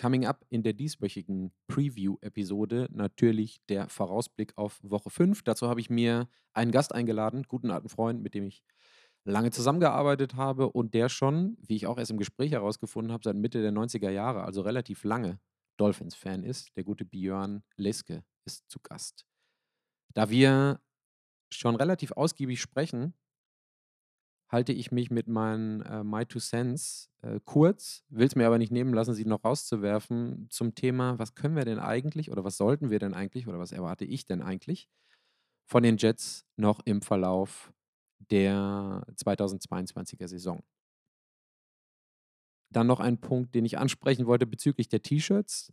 Coming up in der dieswöchigen Preview-Episode natürlich der Vorausblick auf Woche 5. Dazu habe ich mir einen Gast eingeladen, guten alten Freund, mit dem ich lange zusammengearbeitet habe und der schon, wie ich auch erst im Gespräch herausgefunden habe, seit Mitte der 90er Jahre, also relativ lange Dolphins-Fan ist. Der gute Björn Leske ist zu Gast. Da wir schon relativ ausgiebig sprechen, halte ich mich mit meinen äh, My Two Cents äh, kurz, will es mir aber nicht nehmen lassen, sie noch rauszuwerfen zum Thema, was können wir denn eigentlich oder was sollten wir denn eigentlich oder was erwarte ich denn eigentlich von den Jets noch im Verlauf der 2022er Saison. Dann noch ein Punkt, den ich ansprechen wollte bezüglich der T-Shirts.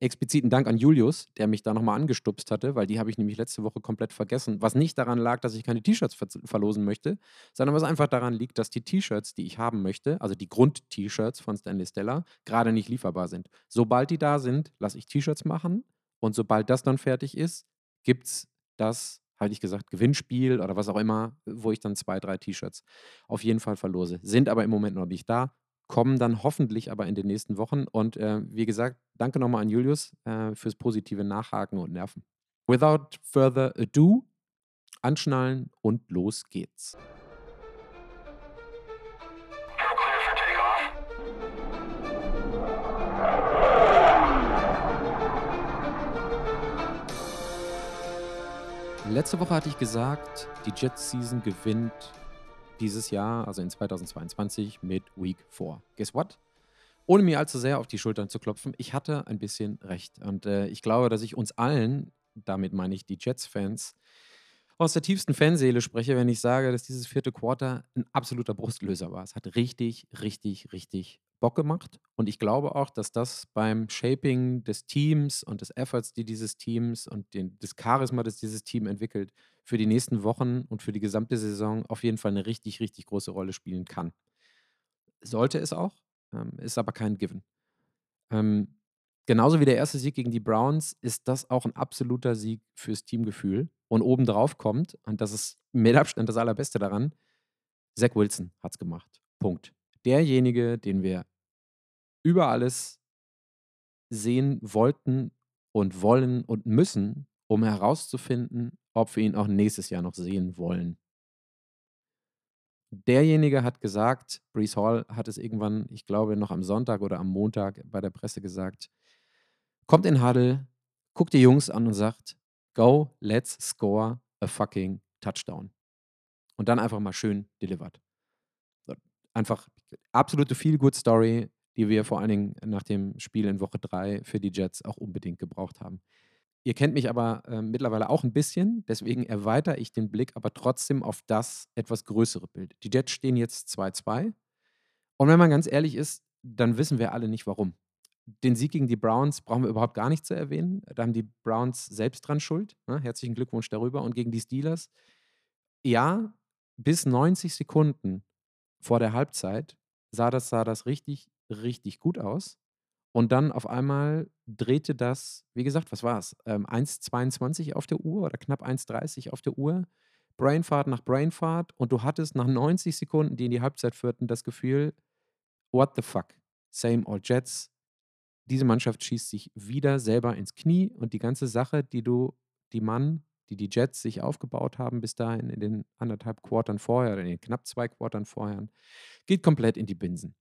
Expliziten Dank an Julius, der mich da nochmal angestupst hatte, weil die habe ich nämlich letzte Woche komplett vergessen. Was nicht daran lag, dass ich keine T-Shirts ver verlosen möchte, sondern was einfach daran liegt, dass die T-Shirts, die ich haben möchte, also die Grund-T-Shirts von Stanley Stella, gerade nicht lieferbar sind. Sobald die da sind, lasse ich T-Shirts machen und sobald das dann fertig ist, gibt es das hatte ich gesagt, Gewinnspiel oder was auch immer, wo ich dann zwei, drei T-Shirts auf jeden Fall verlose. Sind aber im Moment noch nicht da kommen dann hoffentlich aber in den nächsten Wochen. Und äh, wie gesagt, danke nochmal an Julius äh, fürs positive Nachhaken und Nerven. Without further ado, anschnallen und los geht's. Letzte Woche hatte ich gesagt, die Jet-Season gewinnt dieses Jahr, also in 2022, mit Week 4. Guess what? Ohne mir allzu sehr auf die Schultern zu klopfen, ich hatte ein bisschen recht. Und äh, ich glaube, dass ich uns allen, damit meine ich die Jets-Fans, aus der tiefsten Fanseele spreche, wenn ich sage, dass dieses vierte Quarter ein absoluter Brustlöser war. Es hat richtig, richtig, richtig Bock gemacht. Und ich glaube auch, dass das beim Shaping des Teams und des Efforts, die dieses Teams und den, des Charisma, das dieses Team entwickelt, für die nächsten Wochen und für die gesamte Saison auf jeden Fall eine richtig, richtig große Rolle spielen kann. Sollte es auch, ähm, ist aber kein Given. Ähm, genauso wie der erste Sieg gegen die Browns ist das auch ein absoluter Sieg fürs Teamgefühl. Und obendrauf kommt, und das ist mit Abstand das Allerbeste daran, Zach Wilson hat es gemacht. Punkt. Derjenige, den wir über alles sehen wollten und wollen und müssen, um herauszufinden, ob wir ihn auch nächstes Jahr noch sehen wollen. Derjenige hat gesagt, Brees Hall hat es irgendwann, ich glaube, noch am Sonntag oder am Montag bei der Presse gesagt, kommt in Huddle, guckt die Jungs an und sagt, go, let's score a fucking Touchdown. Und dann einfach mal schön delivered. Einfach absolute Feel-Good-Story, die wir vor allen Dingen nach dem Spiel in Woche 3 für die Jets auch unbedingt gebraucht haben. Ihr kennt mich aber äh, mittlerweile auch ein bisschen, deswegen erweitere ich den Blick aber trotzdem auf das etwas größere Bild. Die Jets stehen jetzt 2-2. Und wenn man ganz ehrlich ist, dann wissen wir alle nicht warum. Den Sieg gegen die Browns brauchen wir überhaupt gar nicht zu erwähnen. Da haben die Browns selbst dran schuld. Ne? Herzlichen Glückwunsch darüber. Und gegen die Steelers, ja, bis 90 Sekunden vor der Halbzeit sah das, sah das richtig richtig gut aus. Und dann auf einmal drehte das, wie gesagt, was war es? Ähm, 1,22 auf der Uhr oder knapp 1,30 auf der Uhr. Brainfart nach Brainfart. Und du hattest nach 90 Sekunden, die in die Halbzeit führten, das Gefühl, what the fuck? Same old Jets. Diese Mannschaft schießt sich wieder selber ins Knie und die ganze Sache, die du, die Mann, die die Jets sich aufgebaut haben bis dahin in den anderthalb Quartern vorher oder in den knapp zwei Quartern vorher, geht komplett in die Binsen.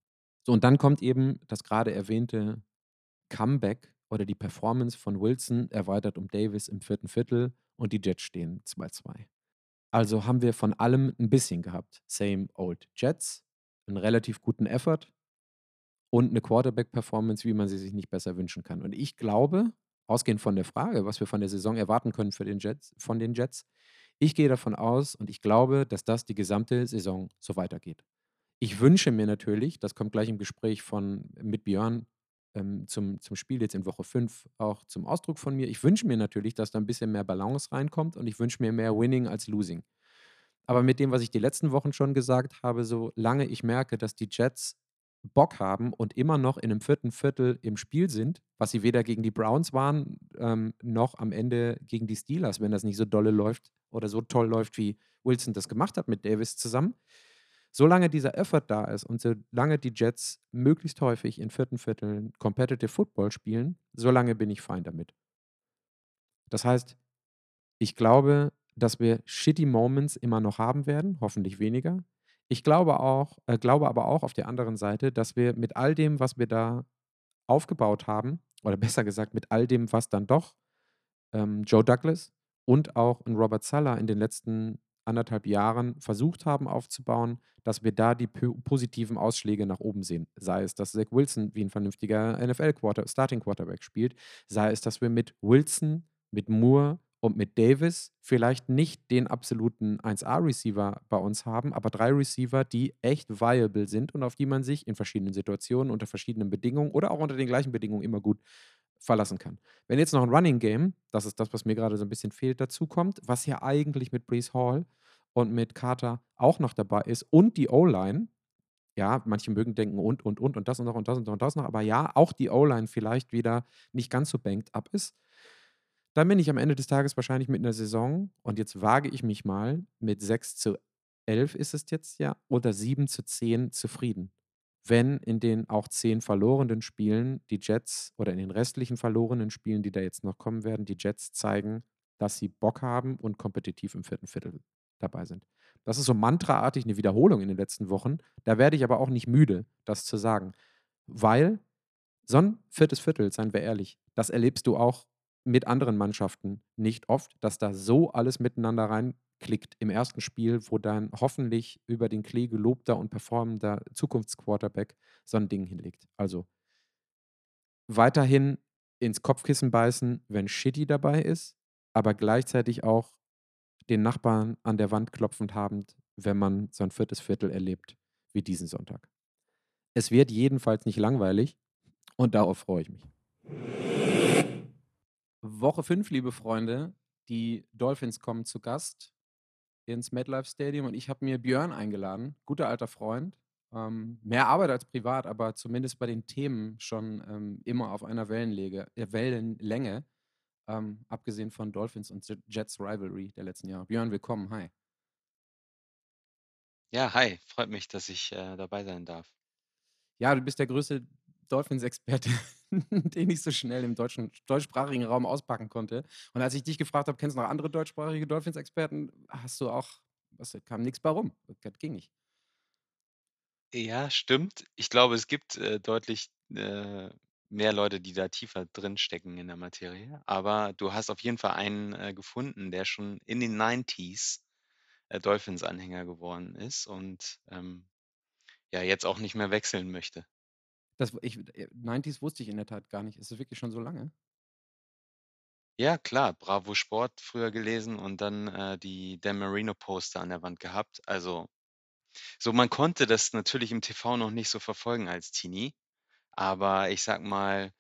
So, und dann kommt eben das gerade erwähnte Comeback oder die Performance von Wilson erweitert um Davis im vierten Viertel und die Jets stehen 2-2. Also haben wir von allem ein bisschen gehabt. Same old Jets, einen relativ guten Effort und eine Quarterback-Performance, wie man sie sich nicht besser wünschen kann. Und ich glaube, ausgehend von der Frage, was wir von der Saison erwarten können für den Jets, von den Jets, ich gehe davon aus und ich glaube, dass das die gesamte Saison so weitergeht. Ich wünsche mir natürlich, das kommt gleich im Gespräch von mit Björn ähm, zum, zum Spiel jetzt in Woche 5 auch zum Ausdruck von mir. Ich wünsche mir natürlich, dass da ein bisschen mehr Balance reinkommt und ich wünsche mir mehr Winning als Losing. Aber mit dem, was ich die letzten Wochen schon gesagt habe, solange ich merke, dass die Jets Bock haben und immer noch in einem vierten Viertel im Spiel sind, was sie weder gegen die Browns waren, ähm, noch am Ende gegen die Steelers, wenn das nicht so dolle läuft oder so toll läuft, wie Wilson das gemacht hat mit Davis zusammen, Solange dieser Effort da ist und solange die Jets möglichst häufig in vierten Vierteln Competitive Football spielen, solange bin ich fein damit. Das heißt, ich glaube, dass wir shitty Moments immer noch haben werden, hoffentlich weniger. Ich glaube auch äh, glaube aber auch auf der anderen Seite, dass wir mit all dem, was wir da aufgebaut haben oder besser gesagt mit all dem, was dann doch, ähm, Joe Douglas und auch Robert Saleh in den letzten anderthalb Jahren versucht haben aufzubauen, dass wir da die positiven Ausschläge nach oben sehen. Sei es, dass Zach Wilson wie 'n vernünftiger NFL-Quarter Starting Quarterback spielt, sei es, dass wir mit Wilson, mit Moore und mit Davis vielleicht nicht den absoluten 1A-Receiver bei uns haben, aber 3 Receiver, die echt viable sind und auf die man sich in verschiedenen Situationen, unter verschiedenen Bedingungen oder auch unter den gleichen Bedingungen immer gut verlassen kann. Wenn jetzt noch 'n Running Game, das ist das, was mir grade so 'n bisschen fehlt, dazukommt, was ja eigentlich mit Breece Hall und mit Carter auch noch dabei ist und die O-Line ja, manche mögen denken und, und, und und das und noch und das und noch und das noch, aber ja, auch die O-Line vielleicht wieder nicht ganz so banked up ist, dann bin ich am Ende des Tages wahrscheinlich mit 'ner Saison und jetzt wage ich mich mal, mit 6:11 ist es jetzt ja, oder 7:10 zufrieden. Wenn in den auch 10 verlorenen Spielen die Jets oder in den restlichen verlorenen Spielen, die da jetzt noch kommen werden, die Jets zeigen, dass sie Bock haben und kompetitiv im vierten Viertel dabei sind. Das ist so mantraartig 'ne Wiederholung in den letzten Wochen. Da werde ich aber auch nicht müde, das zu sagen, weil so 'n viertes Viertel, seien wir ehrlich, das erlebst du auch mit anderen Mannschaften nicht oft, dass da so alles miteinander reinklickt im ersten Spiel, wo dann hoffentlich über den Klee gelobter und performender Zukunftsquarterback so 'n Ding hinlegt. Also weiterhin ins Kopfkissen beißen, wenn Shitty dabei ist, aber gleichzeitig auch den Nachbarn an der Wand klopfend habend, wenn man so 'n viertes Viertel erlebt wie diesen Sonntag. Es wird jedenfalls nicht langweilig und darauf freue ich mich. Woche 5, liebe Freunde. Die Dolphins kommen zu Gast ins MetLife Stadium und ich habe mir Björn eingeladen, guter alter Freund. Ähm, mehr Arbeit als privat, aber zumindest bei den Themen schon, ähm, immer auf einer äh, Wellenlänge, ähm, abgesehen von Dolphins und Jets Rivalry der letzten Jahre. Björn, willkommen. Hi. Ja, hi. Freut mich, dass ich, äh, dabei sein darf. Ja, du bist der größte Dolphins-Experte, den ich so schnell im deutschen deutschsprachigen Raum auspacken konnte. Und als ich dich gefragt habe: „Kennst du noch andere deutschsprachige Dolphins-Experten?“ Hast du auch was kam nix bei rum. Das ging nicht. Ja, stimmt. Ich glaube, es gibt, äh, deutlich, äh, mehr Leute, die da tiefer drinstecken in der Materie. Aber du hast auf jeden Fall einen, äh, gefunden, der schon in den 90s, äh, Dolphins-Anhänger geworden ist und, ähm, ja, jetzt auch nicht mehr wechseln möchte. Das ich äh, 90s wusste ich in der Tat gar nicht. Ist das wirklich schon so lange? Ja, klar, Bravo Sport früher gelesen und dann, äh, die Dan Marino Poster an der Wand gehabt. Also, so man konnte das natürlich im TV noch nicht so verfolgen als Teenie, aber ich sage mal,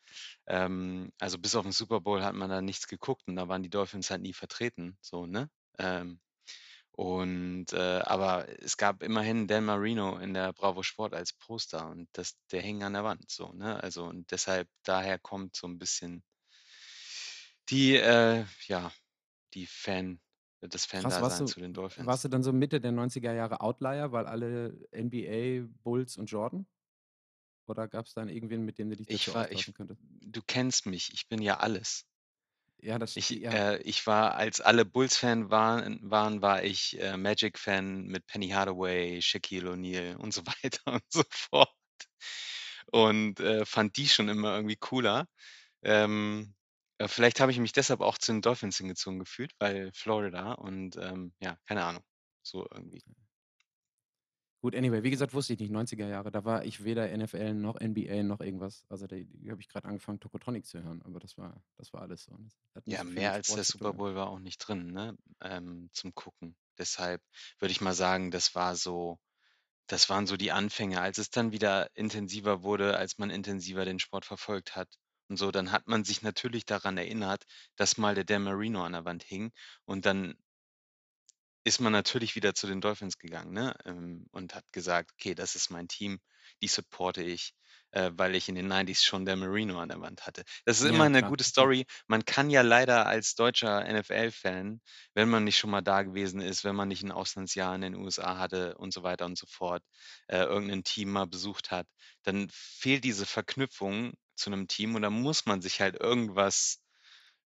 ähm, also bis auf 'n Super Bowl hat man da nichts geguckt und da waren die Dolphins halt nie vertreten, so, ne? Ähm, und, äh aber es gab immerhin Dan Marino in der Bravo Sport als Poster und das der hing an der Wand so, ne? Also, und deshalb daher kommt so 'n bisschen die, äh ja, die Fan das Krass, warst Fan-Dasein du zu den Dolphins. warst du dann so Mitte der 90er Jahre Outlier, weil alle NBA, Bulls und Jordan? Oder gab's dann irgendwen, mit dem du dich dazu Ich war ich könntest? du kennst mich, ich bin ja alles. Ja, das Ich ja. äh, ich war als alle Bulls-Fan waren waren, war ich, äh, Magic-Fan mit Penny Hardaway, Shaquille O'Neal und so weiter und so fort. Und, äh, fand die schon immer irgendwie cooler. Ähm, äh, vielleicht habe ich mich deshalb auch zu den Dolphins hingezogen gefühlt, weil Florida und, ähm, ja, keine Ahnung, so irgendwie. Gut, anyway, wie gesagt, wusste ich nicht, 90er Jahre, da war ich weder NFL noch NBA noch irgendwas. Also, da habe ich grad angefangen, Tokotronic zu hören, aber das war das war alles so. Ja, mehr als der Super. Bowl war auch nicht drin, ne, ähm, zum Gucken. Deshalb würde ich mal sagen, das war so das waren so die Anfänge. Als es dann wieder intensiver wurde, als man intensiver den Sport verfolgt hat und so, dann hat man sich natürlich daran erinnert, dass mal der Dan Marino an der Wand hing und dann ist man natürlich wieder zu den Dolphins gegangen, ne, ähm, und hat gesagt: „Okay, das ist mein Team, die supporte ich.“ äh, weil ich in den 90s schon Dan Marino an der Wand hatte. Das ist immer Ja, 'ne klar, gute. Story. Man kann ja leider als deutscher NFL-Fan, wenn man nicht schon mal da gewesen ist, wenn man nicht 'n Auslandsjahr in den USA hatte und so weiter und so fort, äh, irgend 'nen Team mal besucht hat, dann fehlt diese Verknüpfung zu 'nem Team und dann muss man sich halt irgendwas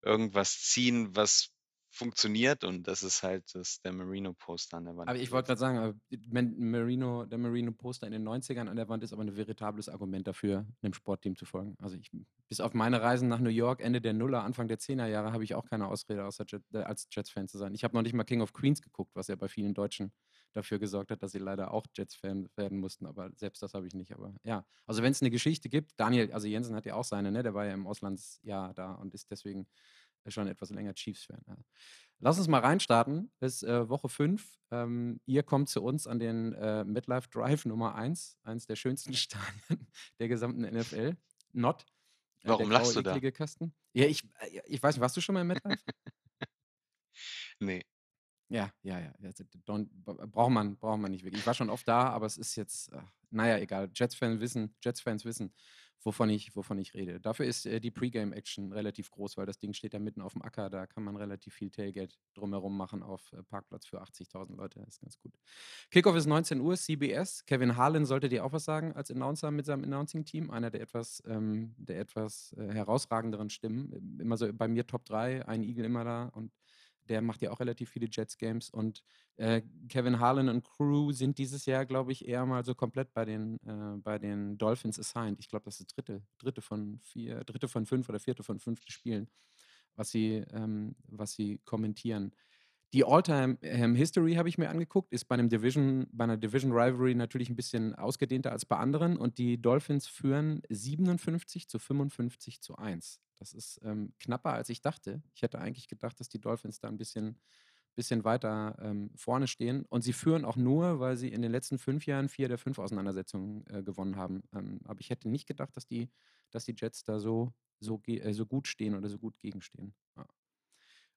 irgendwas ziehen, was funktioniert und das ist halt das Dan Marino Poster an der Wand Aber ich wollte grad sagen, äh, wenn Marino Dan Marino Poster in den 90ern an der Wand ist aber 'ne veritables Argument dafür, 'nem Sportteam zu folgen. Also, ich bis auf meine Reisen nach New York Ende der Nuller, Anfang der 10er Jahre habe ich auch keine Ausrede, außer Jet äh, als Jets-Fan zu sein. Ich habe noch nicht mal King of Queens geguckt, was ja bei vielen Deutschen dafür gesorgt hat, dass sie leider auch Jets-Fan werden mussten, aber selbst das habe ich nicht. Aber ja, also, wenn's 'ne Geschichte gibt Daniel also, Jensen hat ja auch seine, ne? Der war ja im Auslandsjahr da und ist deswegen schon etwas länger Chiefs-Fan, ja. Lass uns mal reinstarten. Ist, äh, Woche 5. Ähm, ihr kommt zu uns an den, äh, MetLife Drive Nummer 1, eins der schönsten Stadien der gesamten NFL. Not, äh, Warum lachst du da? Kasten. Ja, ich äh, ich weiß nicht, warst du schon mal im MetLife? Ne. Ja, ja, ja, don't braucht man braucht man nicht wirklich. Ich war schon oft da, aber es ist jetzt, ach, na ja, egal. Jets-Fan wissen Jets-Fans wissen, wovon ich wovon ich rede. Dafür ist, äh, die Pre-Game-Action relativ groß, weil das Ding steht da mitten aufm Acker, da kann man relativ viel Tailgate drumherum machen auf, äh, Parkplatz für 80.000 Leute, ist ganz gut. Kickoff ist 19:00, CBS. Kevin Harlan sollte dir auch was sagen als Announcer mit seinem Announcing-Team, einer der etwas ähm, der etwas, äh, herausragenderen Stimmen. Immer so bei mir Top 3, ein Igel immer da und der macht ja auch relativ viele Jets-Games und, äh, Kevin Harlan und Crew sind dieses Jahr, glaube ich, eher mal so komplett bei den äh, bei den Dolphins assigned. Ich glaube, das ist 3. 3. von 4 3. von 5 oder 4. von 5 Spielen, was sie ähm, was sie kommentieren. Die All-Time, ähm, habe ich mir angeguckt, ist bei 'nem Division bei 'ner Division Rivalry natürlich 'n bisschen ausgedehnter als bei anderen und die Dolphins führen 57:55:1. Das ist, ähm, knapper, als ich dachte. Ich hätte eigentlich gedacht, dass die Dolphins da 'n bisschen bisschen weiter, ähm, vorne stehen und sie führen auch nur, weil sie in den letzten 5 Jahren 4 der 5 Auseinandersetzungen, äh, gewonnen haben. Ähm, aber ich hätte nicht gedacht, dass die dass die Jets da so so äh, so gut stehen oder so gut gegenstehen, ja.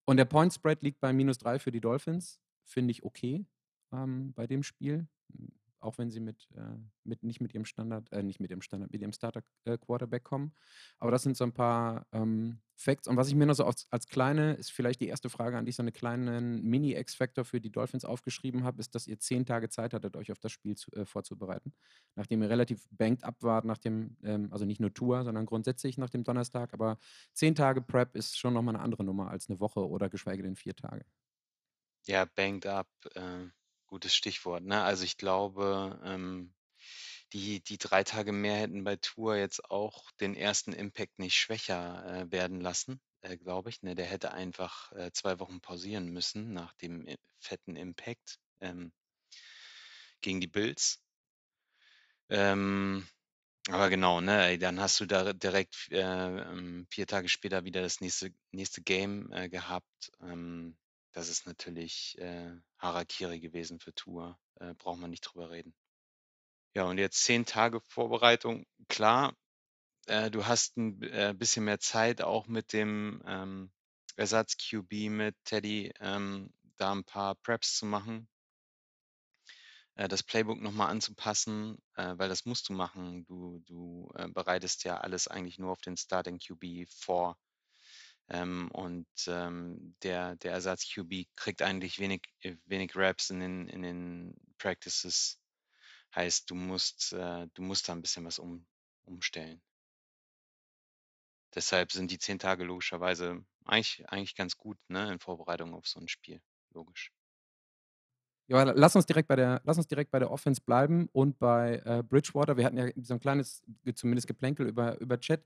Und der Point Spread liegt bei -3 für die Dolphins. Finde ich okay, ähm, bei dem Spiel, hm, auch wenn sie mit äh, mit nicht mit ihrem Standard äh, nicht mit ihrem Standard, mit ihrem Starter äh, Quarterback kommen. Aber das sind so 'n paar, ähm, Facts. Und was ich mir noch so als als kleine ist vielleicht die erste Frage an dich, so 'ne kleinen Mini-X-Factor für die Dolphins aufgeschrieben habe, ist, dass ihr 10 Tage Zeit hattet, euch auf das Spiel zu äh, vorzubereiten. Nachdem ihr relativ banged up wart nach dem ähm, also, nicht nur Tour, sondern grundsätzlich nach dem Donnerstag, aber 10 Tage Prep ist schon noch mal 'ne andere Nummer als 'ne Woche oder geschweige denn 4 Tage. Ja, banged up, äh, gutes Stichwort, ne? Also, ich glaube, ähm, die die 3 Tage mehr hätten bei Tour jetzt auch den 1. Impact nicht schwächer, äh, werden lassen, äh, glaube ich, ne? Der hätte einfach, äh, 2 Wochen pausieren müssen nach dem i fetten Impact, ähm gegen die Bills. Ähm, aber genau, ne, dann hast du da direkt äh, ähm, 4 Tage später wieder das nächste nächste Game, äh, gehabt. Ähm, das ist natürlich, äh, Harakiri gewesen für Tour, äh, braucht man nicht drüber reden. Ja, und jetzt 10 Tage Vorbereitung. Klar, äh, du hast 'n b äh, bisschen mehr Zeit auch mit dem, ähm, Ersatz-QB mit Teddy, ähm, da 'n paar Preps zu machen. Äh, das Playbook noch mal anzupassen, äh, weil das musst du machen. Du du, äh, bereitest ja alles eigentlich nur auf den Starting QB vor. Ähm, und, ähm, der der Ersatz-QB kriegt eigentlich wenig äh, wenig Reps in den in den Practices. Heißt, du musst äh, du musst da 'n bisschen was um umstellen. Deshalb sind die 10 Tage logischerweise eigentlich eigentlich ganz gut, ne, in Vorbereitung auf so 'n Spiel, logisch. Ja, lass uns direkt bei der lass uns direkt bei der Offense bleiben und bei, äh, Bridgewater. Wir hatten ja so 'n kleines zumindest Geplänkel über über Chat.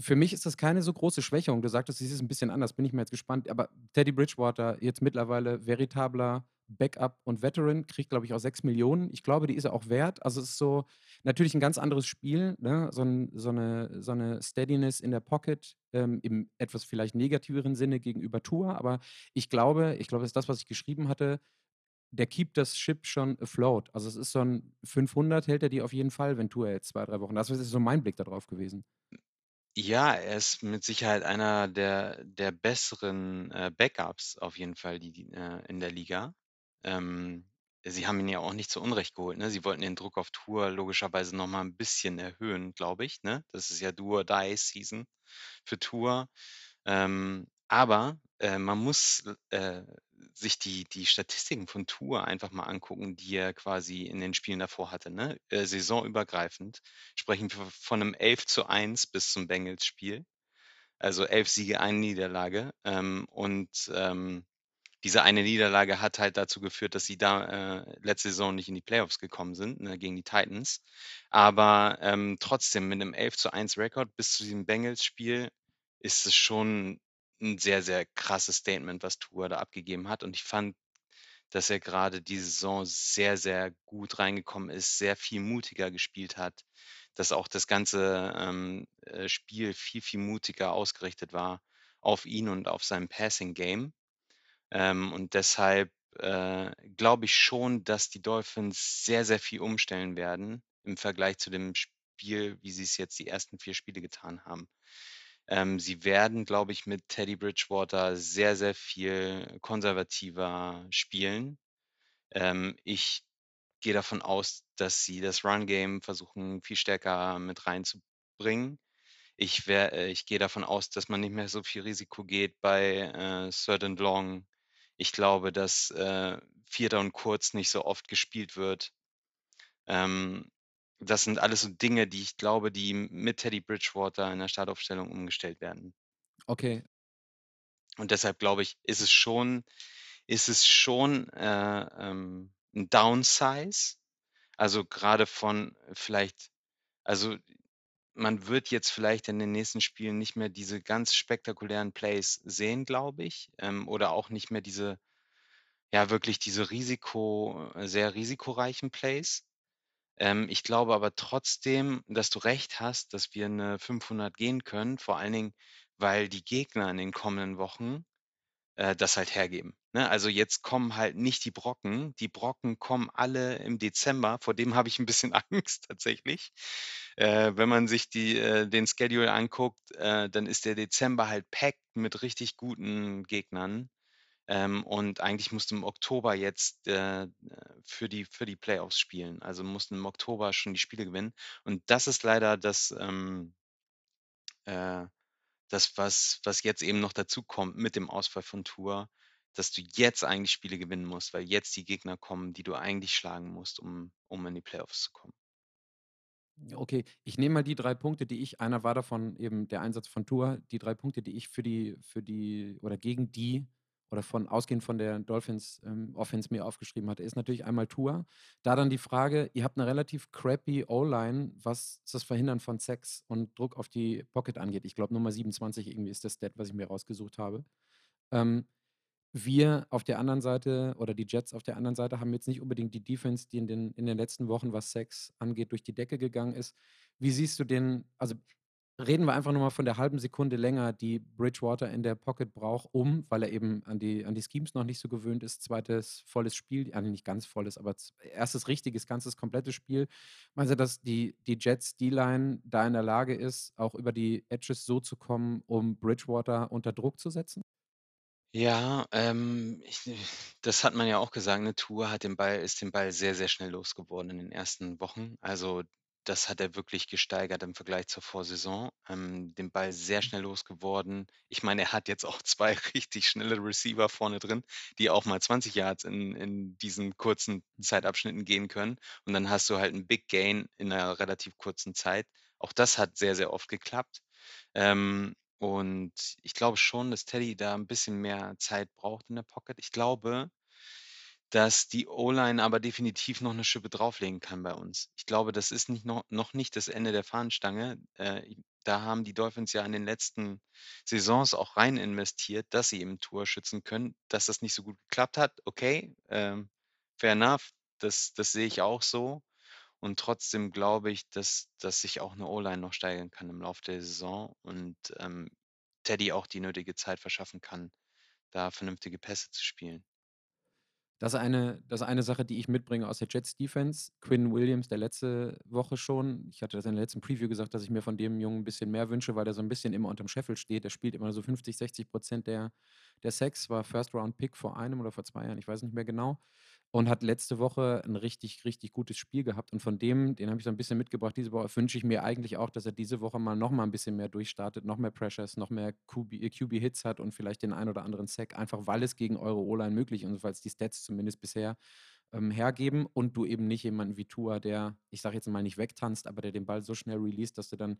Für mich ist das keine so große Schwächung. Du sagtest, es ist 'n bisschen anders, bin ich mal jetzt gespannt. Aber Teddy Bridgewater, jetzt mittlerweile veritabler Backup und Veteran, kriegt, glaube ich, auch 6.000.000. Ich glaube, die ist er auch wert. Also, es ist so natürlich 'n ganz anderes Spiel, ne? So 'n so 'ne so 'ne Steadiness in der Pocket, ähm, im etwas vielleicht negativeren Sinne gegenüber Tour. Aber ich glaube ich glaube, das ist das, was ich geschrieben hatte, der keept das Ship schon afloat. Also, es ist so 'n 500 hält er die auf jeden Fall, wenn Tour jetzt 2, 3 Wochen das ist so mein Blick da drauf gewesen. Ja, er ist mit Sicherheit einer der der besseren, äh, Backups auf jeden Fall, die die äh, in der Liga. Ähm sie haben ihn ja auch nicht zu Unrecht geholt, ne? Sie wollten den Druck auf Tour logischerweise noch mal 'n bisschen erhöhen, glaube ich, ne? Das ist ja Do or Die Season für Tour. Ähm, aber, äh, man muss, äh, sich die die Statistiken von Tour einfach mal angucken, die er quasi in den Spielen davor hatte, ne? Äh, saisonübergreifend sprechen wir von 'nem 11:1 bis zum Bengals-Spiel. Also 11 Siege, 1 Niederlage. Ähm, und, ähm, diese eine Niederlage hat halt dazu geführt, dass sie da, äh, letzte Saison nicht in die Playoffs gekommen sind, ne, gegen die Titans. Aber, ähm, trotzdem mit 'nem 11:1 Rekord bis zu diesem Bengals-Spiel ist es schon 'n sehr, sehr krasses Statement, was Tour da abgegeben hat. Und ich fand, dass er grade die Saison sehr, sehr gut reingekommen ist, sehr viel mutiger gespielt hat, dass auch das ganze, ähm, äh, Spiel viel, viel mutiger ausgerichtet war auf ihn und auf sein Passing Game. Ähm, und deshalb, äh, glaube ich schon, dass die Dolphins sehr, sehr viel umstellen werden im Vergleich zu dem Spiel, wie sie's jetzt die ersten 4 Spiele getan haben. Ähm, sie werden, glaube ich, mit Teddy Bridgewater sehr, sehr viel konservativer spielen. Ähm, ich gehe davon aus, dass sie das Run-Game versuchen, viel stärker mit reinzubringen. Ich äh, ich gehe davon aus, dass man nicht mehr so viel Risiko geht bei, äh, Third and Long. Ich glaube, dass, äh, 4. und kurz nicht so oft gespielt wird. Ähm, das sind alles so Dinge, die ich glaube, die mit Teddy Bridgewater in der Startaufstellung umgestellt werden. Okay. Und deshalb glaube ich, ist es schon ist es schon, äh, ähm, 'n Downsize. Also, grade von vielleicht also, man wird jetzt vielleicht in den nächsten Spielen nicht mehr diese ganz spektakulären Plays sehen, glaube ich, ähm, oder auch nicht mehr diese ja, wirklich diese Risiko äh, sehr risikoreichen Plays. Ähm, ich glaube aber trotzdem, dass du recht hast, dass wir 'ne 500 gehen können, vor allen Dingen, weil die Gegner in den kommenden Wochen, äh, das halt hergeben, ne? Also, jetzt kommen halt nicht die Brocken. Die Brocken kommen alle im Dezember, vor dem habe ich 'n bisschen Angst tatsächlich. Äh, wenn man sich die äh, den Schedule anguckt, äh, dann ist der Dezember halt packed mit richtig guten Gegnern. Ähm, und eigentlich musst du im Oktober jetzt, äh, für die für die Playoffs spielen. Also, musst im Oktober schon die Spiele gewinnen. Und das ist leider das, ähm äh, das, was was jetzt eben noch dazukommt mit dem Ausfall von Tour, dass du jetzt eigentlich Spiele gewinnen musst, weil jetzt die Gegner kommen, die du eigentlich schlagen musst, um um in die Playoffs zu kommen. Okay, ich nehme mal die 3 Punkte, die ich einer war davon eben der Einsatz von Tour, die 3 Punkte, die ich für die für die oder gegen die oder von ausgehend von der Dolphins, ähm, Offense mir aufgeschrieben hatte, ist natürlich einmal Tour. Da dann die Frage, ihr habt 'ne relativ crappy O-Line, was das Verhindern von Sacks und Druck auf die Pocket angeht. Ich glaube, Nummer 27 irgendwie ist das Stat, was ich mir rausgesucht habe. Ähm, wir auf der anderen Seite oder die Jets auf der anderen Seite haben jetzt nicht unbedingt die Defense, die in den in den letzten Wochen, was Sacks angeht, durch die Decke gegangen ist. Wie siehst du den also, reden wir einfach nur mal von der halben Sekunde länger, die Bridgewater in der Pocket braucht, um weil er eben an die an die Schemes noch nicht so gewöhnt ist, 2. volles Spiel ne, nicht ganz volles, aber 1. richtiges, ganzes, komplettes Spiel. Meinst du, dass die die Jets D-Line da in der Lage ist, auch über die Edges so zu kommen, um Bridgewater unter Druck zu setzen? Ja, ähm, ich das hat man ja auch gesagt, ne? Tour hat den Ball ist den Ball sehr, sehr schnell losgeworden in den ersten Wochen. Also, das hat er wirklich gesteigert im Vergleich zur Vorsaison. Ähm, den Ball sehr schnell losgeworden. Ich meine, er hat jetzt auch 2 richtig schnelle Receiver vorne drin, die auch mal 20 Yards in in diesen kurzen Zeitabschnitten gehen können. Und dann hast du halt 'n Big Gain in 'ner relativ kurzen Zeit. Auch das hat sehr, sehr oft geklappt. Ähm, und ich glaube schon, dass Teddy da 'n bisschen mehr Zeit braucht in der Pocket. Ich glaube, dass die O-Line aber definitiv noch 'ne Schippe drauflegen kann bei uns. Ich glaube, das ist nicht no noch nicht das Ende der Fahnenstange. Äh, da haben die Dolphins ja in den letzten Saisons auch rein investiert, dass sie eben Tour schützen können. Dass das nicht so gut geklappt hat, okay, ähm, fair enough. Das das sehe ich auch so. Und trotzdem glaube ich, dass dass sich auch 'ne O-Line noch steigern kann im Laufe der Saison und, ähm, Teddy auch die nötige Zeit verschaffen kann, da vernünftige Pässe zu spielen. Das eine das eine Sache, die ich mitbringe aus der Jets Defense, Quinnen Williams, der letzte Woche schon ich hatte das in der letzten Preview gesagt, dass ich mir von dem Jungen 'n bisschen mehr wünsche, weil der so 'n bisschen immer unterm Scheffel steht. Der spielt immer so 50, 60 % der der Sacks, war First Round Pick vor einem oder vor 2 Jahren, ich weiß nicht mehr genau. Und hat letzte Woche 'n richtig, richtig gutes Spiel gehabt. Und von dem den habe ich so 'n bisschen mitgebracht diese Woche, wünsche ich mir eigentlich auch, dass er diese Woche mal noch mal 'n bisschen mehr durchstartet, noch mehr Pressures, noch mehr QB äh, QB-Hits hat und vielleicht den einen oder anderen Sack, einfach weil es gegen eure O-Line möglich ist weil's die Stats zumindest bisher, ähm, hergeben und du eben nicht jemanden wie Tua, der, ich sage jetzt mal, nicht wegtanzt, aber der den Ball so schnell released, dass du dann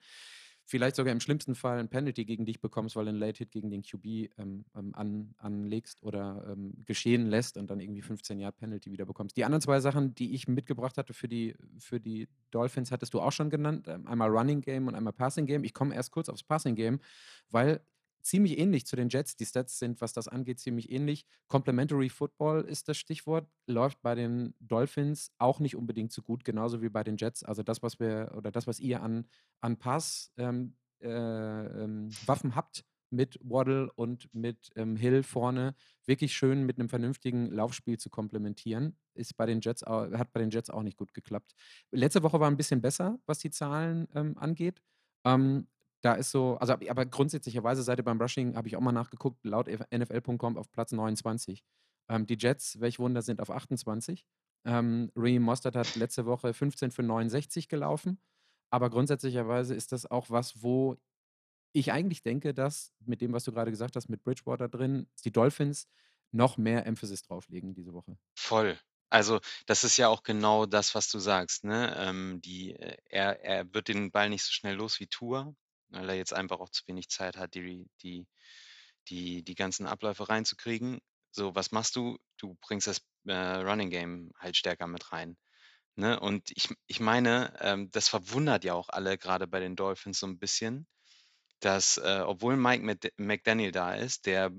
vielleicht sogar im schlimmsten Fall 'n Penalty gegen dich bekommst, weil du 'n Late Hit gegen den QB, ähm, ähm, an anlegst oder, ähm, geschehen lässt und dann irgendwie 15 Yard Penalty wieder bekommst. Die anderen 2 Sachen, die ich mitgebracht hatte für die für die Dolphins, hattest du auch schon genannt, ähm, einmal Running Game und einmal Passing Game. Ich komme erst kurz aufs Passing Game, weil ziemlich ähnlich zu den Jets. Die Stats sind, was das angeht, ziemlich ähnlich. Complementary Football ist das Stichwort, läuft bei den Dolphins auch nicht unbedingt so gut, genauso wie bei den Jets. Also das, was wir oder das, was ihr an an Pass ähm, äh, ähm, Waffen habt mit Waddle und mit, ähm, Hill vorne, wirklich schön mit 'nem vernünftigen Laufspiel zu komplementieren, ist bei den Jets au hat bei den Jets auch nicht gut geklappt. Letzte Woche war 'n bisschen besser, was die Zahlen, ähm, angeht. Ähm, da ist so also, aber grundsätzlicherweise seid ihr beim Rushing habe ich auch mal nachgeguckt, laut NFL.com auf Platz 29. Ähm, die Jets, welch Wunder, sind auf 28. Ähm, Raheem Mostert hat letzte Woche 15 für 69 gelaufen, aber grundsätzlicherweise ist das auch was, wo ich eigentlich denke, dass mit dem, was du grade gesagt hast, mit Bridgewater drin, die Dolphins noch mehr Emphasis drauf legen diese Woche. Voll. Also, das ist ja auch genau das, was du sagst, ne? Ähm, die äh, er er wird den Ball nicht so schnell los wie Tua, weil er jetzt einfach auch zu wenig Zeit hat, die die die die ganzen Abläufe reinzukriegen. So, was machst du? Du bringst das, äh, Running Game halt stärker mit rein, ne? Und ich ich meine, ähm, das verwundert ja auch alle grade bei den Dolphins so 'n bisschen, dass, äh, obwohl Mike Mc McDaniel da ist, der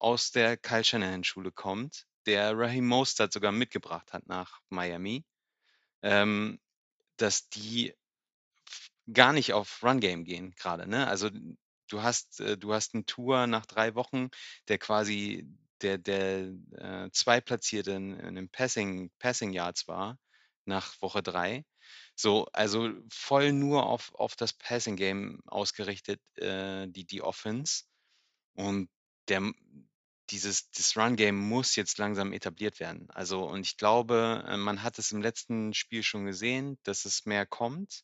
aus der Kyle Shanahan-Schule kommt, der Raheem Mostert sogar mitgebracht hat nach Miami, ähm, dass die gar nicht auf Run Game gehen grade, ne? Also, du hast äh, du hast 'n Tua nach 3 Wochen, der quasi der der, äh, Zweitplatzierte in in den Passing Passing Yards war nach Woche 3. So, also, voll nur auf auf das Passing Game ausgerichtet, äh, die die Offense. Und der dieses das Run Game muss jetzt langsam etabliert werden. Also, und ich glaube, äh, man hat es im letzten Spiel schon gesehen, dass es mehr kommt.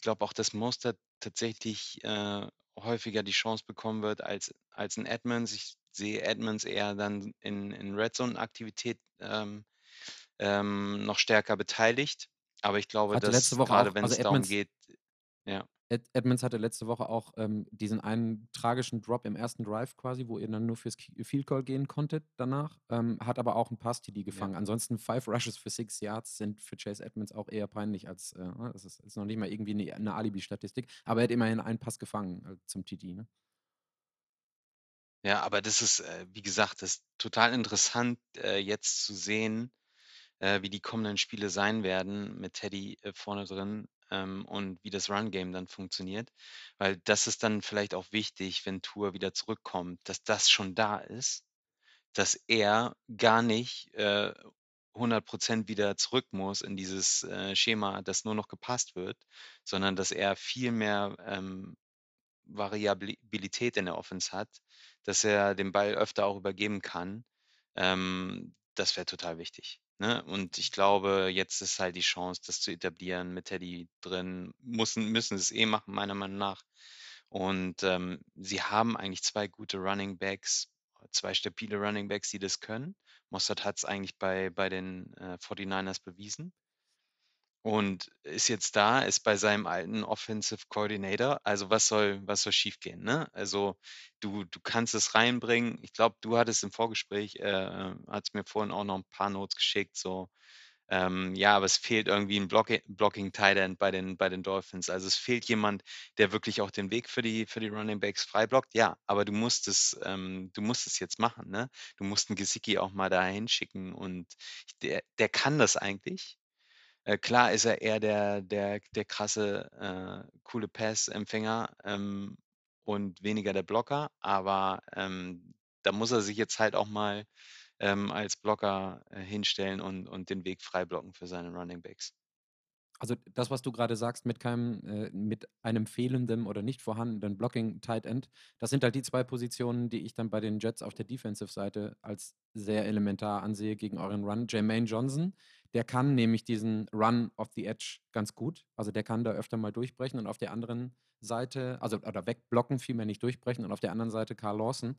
Ich glaube auch, dass Mostert tatsächlich, äh, häufiger die Chance bekommen wird als als 'n Edmonds. Ich sehe Edmonds eher dann in in Red-Zone-Aktivität, ähm, ähm, noch stärker beteiligt. Aber ich glaube, Hatte letzte dass Woche grade auch also, wenn's darum Edmonds geht ja. Ed Edmonds hatte letzte Woche auch, ähm, diesen einen tragischen Drop im 1. Drive quasi, wo ihr dann nur fürs Field Goal gehen konntet danach, ähm, hat aber auch 'n Pass-TD Ja. gefangen. Ansonsten 5 Rushes für 6 Yards sind für Chase Edmonds auch eher peinlich als, äh, ne, das ist ist noch nicht mal irgendwie 'ne 'ne Alibi-Statistik, aber er hat immerhin einen Pass gefangen, äh, zum TD, ne? Ja, aber das ist, äh, wie gesagt, das ist total interessant, äh, jetzt zu sehen, äh, wie die kommenden Spiele sein werden mit Teddy, äh, vorne drin, ähm, und wie das Run Game dann funktioniert. Weil das ist dann vielleicht auch wichtig, wenn Tua wieder zurückkommt, dass das schon da ist, dass er gar nicht, äh, 100 % wieder zurück muss in dieses, äh, Schema, das nur noch gepasst wird, sondern dass er viel mehr, ähm, Variabili Bilität in der Offense hat, dass er den Ball öfter auch übergeben kann. Ähm, das wäre total wichtig, ne? Und ich glaube, jetzt ist halt die Chance, das zu etablieren mit Teddy drin. Mussen müssen sie's eh machen, meiner Meinung nach. Und, ähm, sie haben eigentlich 2 gute Running Backs, 2 stabile Running Backs, die das können. Mostert hat's eigentlich bei bei den, äh, 49ers bewiesen und ist jetzt da, ist bei seinem alten Offensive Coordinator. Also, was soll was soll schiefgehen, ne? Also, du du kannst es reinbringen. Ich glaube, du hattest im Vorgespräch, äh, hattest mir vorhin auch noch 'n paar Notes geschickt, so, ähm, ja, aber es fehlt irgendwie 'n Blocki Blocking Tight End bei den bei den Dolphins. Also, es fehlt jemand, der wirklich auch den Weg für die für die Running Backs frei blockt. Ja, aber du musst es ähm, du musst es jetzt machen, ne? Du musst 'n Gesicki auch mal da hinschicken und der der kann das eigentlich. Äh, klar ist er eher der der der krasse, äh, coole Pass-Empfänger, ähm, und weniger der Blocker, aber, ähm, da muss er sich jetzt halt auch mal, ähm, als Blocker, äh, hinstellen und und den Weg frei blocken für seine Running Backs. Also, das, was du grade sagst mit keinem äh, mit einem fehlenden oder nicht vorhandenen Blocking Tight End, das sind halt die 2 Positionen, die ich dann bei den Jets auf der Defensive-Seite als sehr elementar ansehe gegen euren Run. Jermaine Johnson, der kann nämlich diesen Run off the Edge ganz gut. Also, der kann da öfter mal durchbrechen und auf der anderen Seite also, oder wegblocken, vielmehr nicht durchbrechen und auf der anderen Seite Carl Lawson,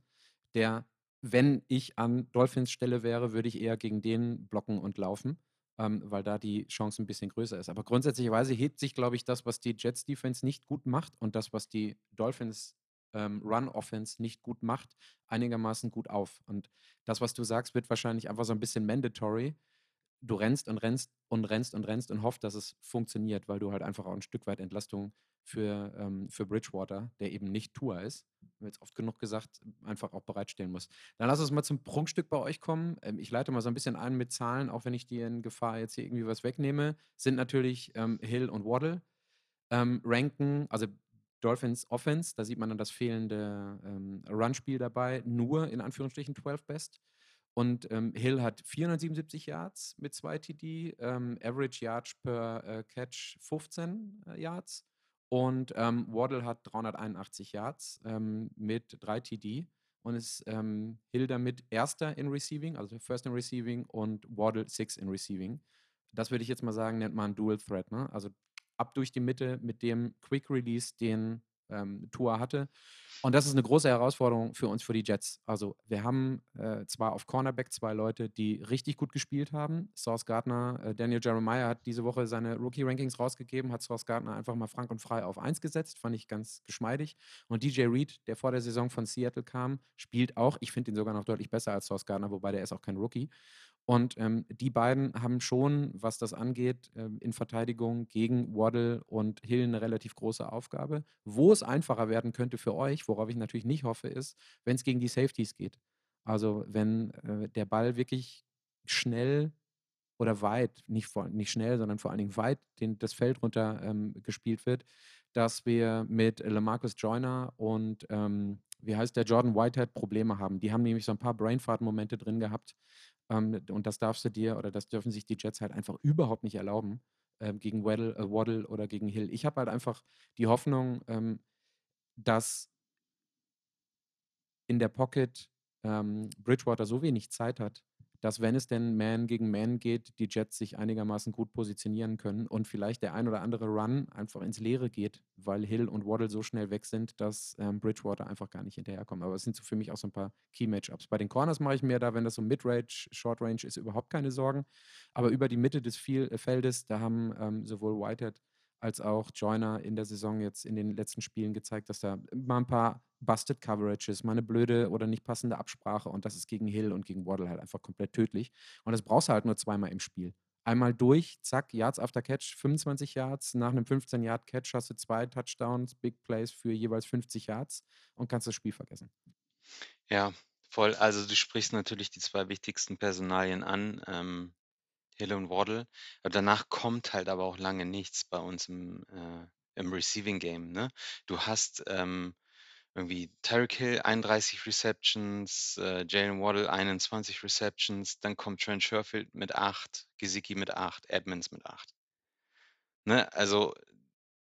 der wenn ich an Dolphins Stelle wäre, würde ich eher gegen den blocken und laufen ähm, weil da die Chance ein bisschen größer ist. Aber grundsätzlicherweise hebt sich, glaube ich, das, was die Jets Defense nicht gut macht und das, was die Dolphins ähm, Run Offense nicht gut macht, einigermaßen gut auf. Und das, was du sagst, wird wahrscheinlich einfach so ein bisschen mandatory du rennst und rennst und rennst und rennst und hoffst, dass es funktioniert, weil du halt einfach auch ein Stück weit Entlastung für, ähm, für Bridgewater, der eben nicht Tour ist, haben jetzt oft genug gesagt, einfach auch bereitstellen muss. Dann lass uns mal zum Prunkstück bei euch kommen. Ähm, ich leite mal so ein bisschen ein mit Zahlen, auch wenn ich dir in Gefahr jetzt hier irgendwie was wegnehme, sind natürlich ähm, Hill und Waddle. Ähm, ranken, also Dolphins Offense, da sieht man dann das fehlende ähm, Run-Spiel dabei, nur in Anführungsstrichen 12 Best. Und ähm, Hill hat 477 Yards mit 2 TD, ähm, Average Yards per äh, Catch 15 äh, Yards. Und ähm, Waddle hat 381 Yards ähm, mit 3 TD und ist ähm, Hill damit Erster in Receiving, also First in Receiving und Waddle Six in Receiving. Das würde ich jetzt mal sagen, nennt man Dual Threat. Ne? Also ab durch die Mitte mit dem Quick Release, den ähm, Tua hatte. Und das ist eine große Herausforderung für uns, für die Jets. Also wir haben äh, zwar auf Cornerback zwei Leute, die richtig gut gespielt haben. Source Gardner, äh, Daniel Jeremiah hat diese Woche seine Rookie-Rankings rausgegeben, hat Source Gardner einfach mal frank und frei auf 1 gesetzt, fand ich ganz geschmeidig. Und DJ Reed, der vor der Saison von Seattle kam, spielt auch. Ich finde ihn sogar noch deutlich besser als Source Gardner, wobei der ist auch kein Rookie. Und ähm, die beiden haben schon, was das angeht, ähm, in Verteidigung gegen Waddle und Hill eine relativ große Aufgabe. Wo es einfacher werden könnte für euch, worauf ich natürlich nicht hoffe, ist, wenn es gegen die Safeties geht. Also wenn äh, der Ball wirklich schnell oder weit, nicht, vor, nicht schnell, sondern vor allen Dingen weit den, das Feld runter ähm, gespielt wird, dass wir mit Lamarcus Joyner und ähm, wie heißt der Jordan Whitehead Probleme haben. Die haben nämlich so ein paar Brainfart-Momente drin gehabt, ähm, und das darfst du dir oder das dürfen sich die Jets halt einfach überhaupt nicht erlauben ähm, gegen Waddle, äh, Waddle oder gegen Hill. Ich habe halt einfach die Hoffnung, ähm, dass in der Pocket ähm, Bridgewater so wenig Zeit hat, dass wenn es denn Man gegen Man geht, die Jets sich einigermaßen gut positionieren können und vielleicht der ein oder andere Run einfach ins Leere geht, weil Hill und Waddle so schnell weg sind, dass ähm, Bridgewater einfach gar nicht hinterherkommt. Aber es sind so für mich auch so ein paar Key-Matchups. Bei den Corners mache ich mir da, wenn das so Mid-Range, Short-Range ist, überhaupt keine Sorgen. Aber über die Mitte des Feldes, da haben ähm, sowohl Whitehead als auch Joyner in der Saison jetzt in den letzten Spielen gezeigt, dass da mal ein paar Busted Coverages, mal eine blöde oder nicht passende Absprache und das ist gegen Hill und gegen Waddle halt einfach komplett tödlich. Und das brauchst du halt nur zweimal im Spiel. Einmal durch, zack, Yards after Catch, 25 Yards. Nach einem 15-Yard-Catch hast du zwei Touchdowns, Big Plays für jeweils 50 Yards und kannst das Spiel vergessen. Ja, voll. Also du sprichst natürlich die zwei wichtigsten Personalien an. Ähm, Hill und Waddle. Aber danach kommt halt aber auch lange nichts bei uns im, äh, im Receiving Game. Ne? Du hast ähm, irgendwie Tyreek Hill 31 Receptions, äh, Jalen Waddle 21 Receptions, dann kommt Trent Sherfield mit 8, Gesicki mit 8, Edmonds mit 8. Ne? Also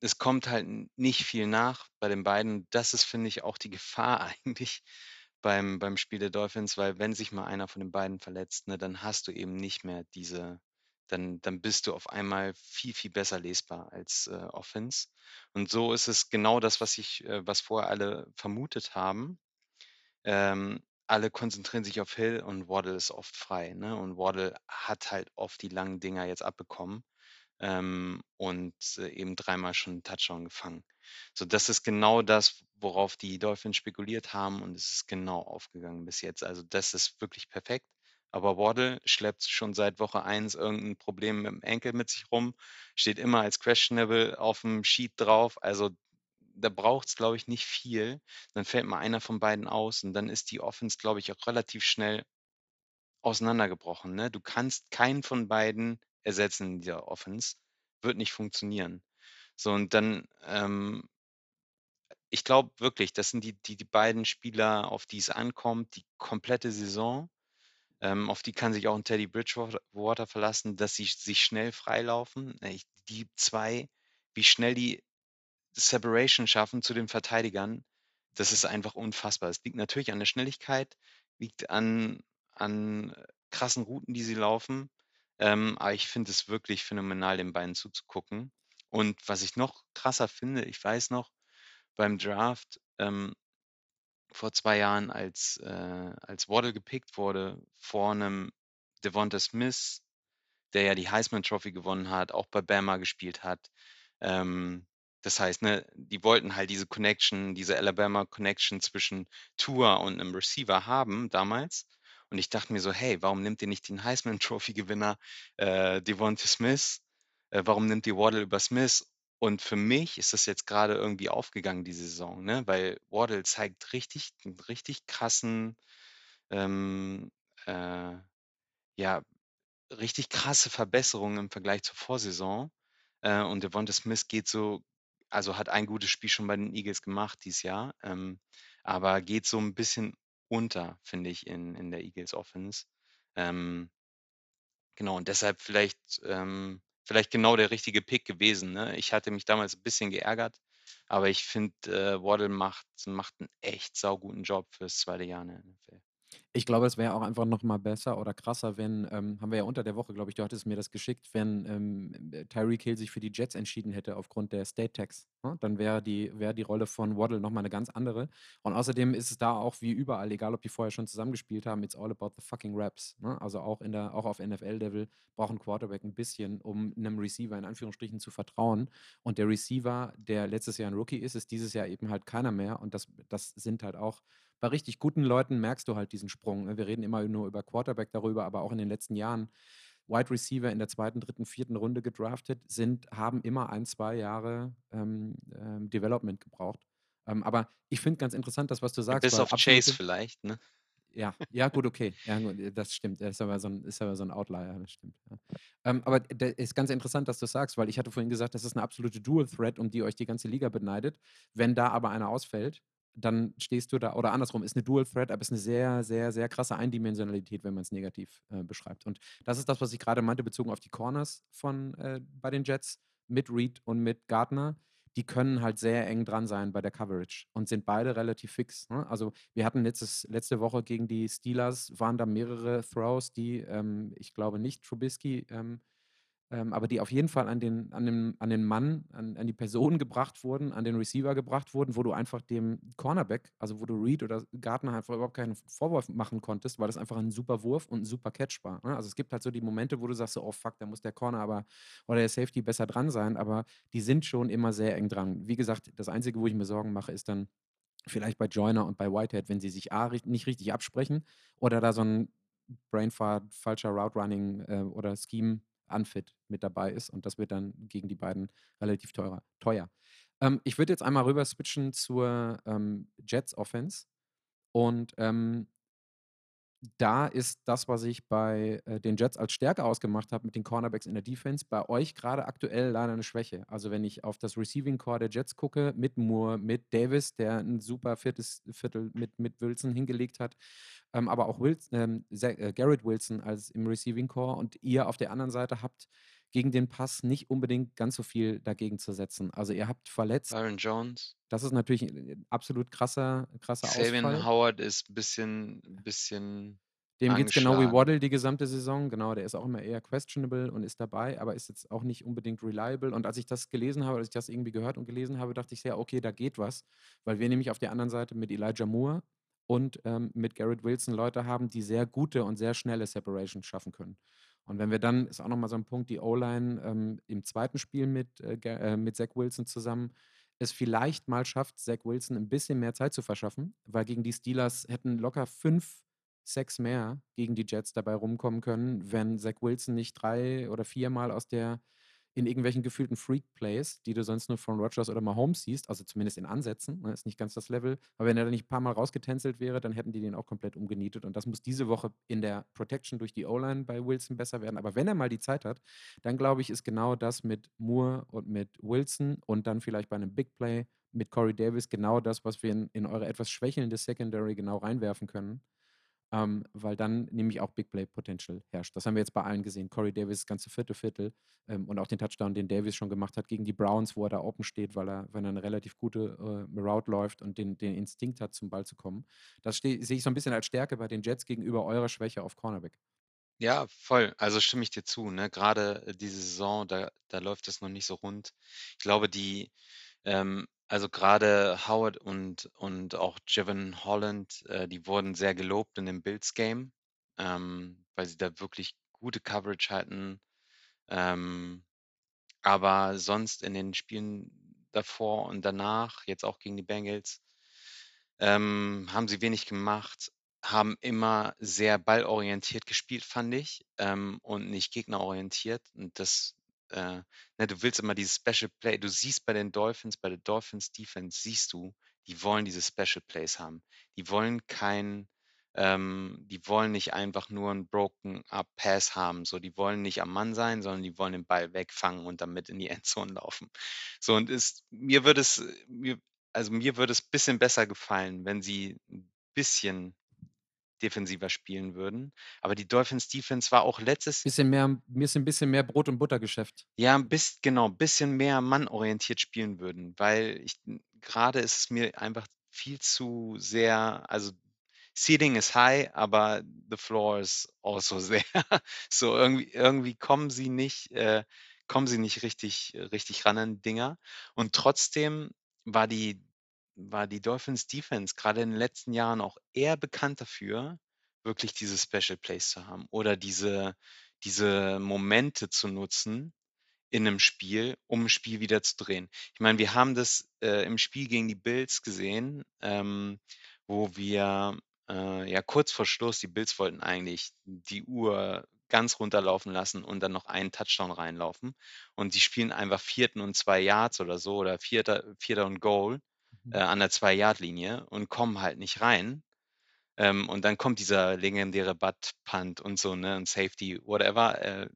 es kommt halt nicht viel nach bei den beiden. Das ist, finde ich, auch die Gefahr eigentlich beim, beim Spiel der Dolphins, weil wenn sich mal einer von den beiden verletzt, ne, dann hast du eben nicht mehr diese, dann, dann bist du auf einmal viel, viel besser lesbar als äh, Offense. Und so ist es genau das, was ich, äh, was vorher alle vermutet haben. Ähm, alle konzentrieren sich auf Hill und Waddle ist oft frei. Ne? Und Waddle hat halt oft die langen Dinger jetzt abbekommen ähm, und äh, eben dreimal schon einen Touchdown gefangen. So, das ist genau das, worauf die Dolphins spekuliert haben und es ist genau aufgegangen bis jetzt. Also das ist wirklich perfekt. Aber Waddle schleppt schon seit Woche 1 irgendein Problem mit dem Enkel mit sich rum, steht immer als questionable auf dem Sheet drauf. Also da braucht es, glaube ich, nicht viel. Dann fällt mal einer von beiden aus und dann ist die Offense, glaube ich, auch relativ schnell auseinandergebrochen. Ne? Du kannst keinen von beiden ersetzen in dieser Offense. Wird nicht funktionieren. So, und dann, ähm, ich glaube wirklich, das sind die, die, die beiden Spieler, auf die es ankommt, die komplette Saison. Ähm, auf die kann sich auch 'n Teddy Bridgewater verlassen, dass sie sich schnell freilaufen. Äh, ich die 2, wie schnell die Separation schaffen zu den Verteidigern, das ist einfach unfassbar. Es liegt natürlich an der Schnelligkeit, liegt an an äh, krassen Routen, die sie laufen. Ähm, aber ich finde es wirklich phänomenal, den beiden zuzugucken. Und was ich noch krasser finde, ich weiß noch beim Draft, ähm, vor 2 Jahren, als äh, als Waddle gepickt wurde vor 'nem Devonta Smith, der ja die Heisman Trophy gewonnen hat, auch bei Bama gespielt hat. Ähm, das heißt, ne, die wollten halt diese Connection, diese Alabama Connection zwischen Tua und 'nem Receiver haben damals. Und ich dachte mir so: „Hey, warum nimmt ihr nicht den Heisman Trophy Gewinner, äh, Devonta Smith? Äh, warum nimmt ihr Waddle über Smith?“ Und für mich ist das jetzt grade irgendwie aufgegangen diese Saison, ne, weil Waddle zeigt richtig 'n richtig krassen, ähm, äh, ja, richtig krasse Verbesserungen im Vergleich zur Vorsaison. Äh, und Devonta Smith geht so also, hat ein gutes Spiel schon bei den Eagles gemacht dieses Jahr, ähm, aber geht so 'n bisschen unter, finde ich, in in der Eagles Offense. Ähm genau, und deshalb vielleicht ähm, vielleicht genau der richtige Pick gewesen, ne? Ich hatte mich damals 'n bisschen geärgert, aber ich finde, äh, Waddle macht macht 'n echt sauguten Job fürs 2. Jahr in der NFL. Ich glaube, es wäre auch einfach noch mal besser oder krasser, wenn ähm, haben wir ja unter der Woche, glaube ich du hattest mir das geschickt, wenn, ähm, äh, Tyreek Hill sich für die Jets entschieden hätte aufgrund der State Tax, ne? Dann wäre die wäre die Rolle von Waddle noch mal 'ne ganz andere. Und außerdem ist es da auch wie überall, egal ob die vorher schon zusammengespielt haben, it's all about the fucking Raps, ne? Also, auch in der auch auf NFL-Level braucht 'n Quarterback 'n bisschen, um 'nem Receiver in Anführungsstrichen zu vertrauen. Und der Receiver, der letztes Jahr 'n Rookie ist, ist dieses Jahr eben halt keiner mehr. Und das das sind halt auch bei richtig guten Leuten merkst du halt diesen Sprung, ne? Wir reden immer nur über Quarterback darüber, aber auch in den letzten Jahren Wide Receiver in der 2., 3., 4. Runde gedraftet sind haben immer 1, 2 Jahre, ähm, ähm, Development gebraucht. Ähm, aber ich finde ganz interessant, das, was du sagst, bis auf Chase vielleicht, ne? Ja, ja, gut, okay. Ja, gut, das stimmt. Er ist aber so 'n ist aber so 'n Outlier, das stimmt, ja. Ähm, aber d ist ganz interessant, dass du's sagst, weil ich hatte vorhin gesagt, das ist 'ne absolute Dual Threat, um die euch die ganze Liga beneidet. Wenn da aber einer ausfällt, dann stehst du da oder andersrum, ist 'ne Dual Threat, aber ist 'ne sehr, sehr, sehr krasse Eindimensionalität, wenn man's negativ, äh, beschreibt. Und das ist das, was ich grade meinte, bezogen auf die Corners von äh, bei den Jets mit Reed und mit Gardner. Die können halt sehr eng dran sein bei der Coverage und sind beide relativ fix, ne? Also, wir hatten letztes letzte Woche gegen die Steelers waren da mehrere Throws, die, ähm, ich glaube nicht Trubisky, ähm, ähm, aber die auf jeden Fall an den an den an den Mann, an an die Person gebracht wurden, an den Receiver gebracht wurden, wo du einfach dem Cornerback, also, wo du Reed oder Gardner einfach überhaupt keinen Vorwurf machen konntest, weil das einfach 'n super Wurf und 'n super Catch war, ne? Also, es gibt halt so die Momente, wo du sagst so: „Oh fuck, da muss der Corner aber oder der Safety besser dran sein“, aber die sind schon immer sehr eng dran. Wie gesagt, das Einzige, wo ich mir Sorgen mache, ist dann vielleicht bei Joyner und bei Whitehead, wenn sie sich A nicht richtig absprechen oder da so 'n Brainfart, falscher Route Running, äh, oder Scheme Unfit mit dabei ist und das wird dann gegen die beiden relativ teurer teuer. Ähm, ich würde jetzt einmal rüber switchen zur, ähm, Jets Offense und, ähm da ist das, was ich bei, äh, den Jets als Stärke ausgemacht habe mit den Cornerbacks in der Defense, bei euch grade aktuell leider 'ne Schwäche. Also, wenn ich auf das Receiving Core der Jets gucke, mit Moore, mit Davis, der 'n super 4. Viertel mit mit Wilson hingelegt hat, ähm, aber auch Wils ähm, äh, Garrett Wilson als im Receiving Core und ihr auf der anderen Seite habt gegen den Pass nicht unbedingt ganz so viel dagegen zu setzen. Also, ihr habt verletzt. Byron Jones. Das ist natürlich 'n absolut krasser krasser Xavien Ausfall. Howard ist bisschen bisschen Dem geht's genau wie. Waddle die gesamte Saison. Genau, der ist auch immer eher questionable und ist dabei, aber ist jetzt auch nicht unbedingt reliable. Und als ich das gelesen habe als ich das irgendwie gehört und gelesen habe, dachte ich sehr: „Okay, da geht was.“ Weil wir nämlich auf der anderen Seite mit Elijah Moore und, ähm, mit Garrett Wilson Leute haben, die sehr gute und sehr schnelle Separations schaffen können. Und wenn wir dann ist auch noch mal so 'n Punkt, die O-Line, ähm, im 2. Spiel mit, äh, äh, mit Zach Wilson zusammen es vielleicht mal schafft, Zach Wilson 'n bisschen mehr Zeit zu verschaffen, weil gegen die Steelers hätten locker 5 Sacks mehr gegen die Jets dabei rumkommen können, wenn Zach Wilson nicht 3 oder viermal aus der in irgendwelchen gefühlten Freak-Plays, die du sonst nur von Rodgers oder Mahomes siehst, also, zumindest in Ansätzen, ne, ist nicht ganz das Level. Aber wenn er da nicht paarmal rausgetänzelt wäre, dann hätten die den auch komplett umgenietet. Und das muss diese Woche in der Protection durch die O-Line bei Wilson besser werden. Aber wenn er mal die Zeit hat, dann glaube ich, ist genau das mit Moore und mit Wilson und dann vielleicht bei 'nem Big Play mit Corey Davis genau das, was wir in in eure etwas schwächelnde Secondary genau reinwerfen können. Ähm, weil dann nämlich auch Big Play Potential herrscht. Das haben wir jetzt bei allen gesehen. Corey Davis, das ganze vierte Viertel ähm, und auch den Touchdown, den Davis schon gemacht hat gegen die Browns, wo er da open steht, weil er, wenn er eine relativ gute äh, Route läuft und den, den Instinkt hat, zum Ball zu kommen. Das sehe ich so ein bisschen als Stärke bei den Jets gegenüber eurer Schwäche auf Cornerback. Ja, voll. Also stimme ich dir zu, ne? Gerade äh, diese Saison, da da läuft es noch nicht so rund. Ich glaube, die ähm, also gerade Howard und und auch Jevon Holland, äh, die wurden sehr gelobt in dem Bills-Game, ähm, weil sie da wirklich gute Coverage hatten. Ähm, aber sonst in den Spielen davor und danach, jetzt auch gegen die Bengals, ähm, haben sie wenig gemacht, haben immer sehr ballorientiert gespielt, fand ich, ähm, und nicht gegnerorientiert. Und das, äh, ne, du willst immer dieses Special Play. Du siehst bei den Dolphins, bei der Dolphins Defense siehst du, die wollen diese Special Plays haben. Die wollen kein, ähm, die wollen nicht einfach nur einen broken up Pass haben. So, die wollen nicht am Mann sein, sondern die wollen den Ball wegfangen und damit in die Endzone laufen. So, und ist, mir würde es, mir, also mir würde es ein bisschen besser gefallen, wenn sie ein bisschen defensiver spielen würden. Aber die Dolphins Defense war auch letztes Bisschen mehr, mir ist ein bisschen mehr Brot- und Buttergeschäft. ja, ein bisschen, genau, ein bisschen mehr mannorientiert spielen würden, weil ich gerade ist es mir einfach viel zu sehr, also Ceiling is high, aber the floor is also sehr. So irgendwie, irgendwie kommen sie nicht, äh, kommen sie nicht richtig, richtig ran an Dinger. Und trotzdem war die, war die Dolphins Defense gerade in den letzten Jahren auch eher bekannt dafür, wirklich diese Special Plays zu haben oder diese, diese Momente zu nutzen in einem Spiel, um 'n Spiel wieder zu drehen. Ich meine, wir haben das, äh, im Spiel gegen die Bills gesehen, ähm, wo wir, äh, ja, kurz vor Schluss die Bills wollten eigentlich die Uhr ganz runterlaufen lassen und dann noch einen Touchdown reinlaufen. Und die spielen einfach Vierten und 2 Yards oder so oder Vierter Vierter und Goal, äh, an der 2-Yard-Linie und kommen halt nicht rein. Ähm, und dann kommt dieser legendäre Butt-Punt und so, ne, und Safety, whatever. Äh,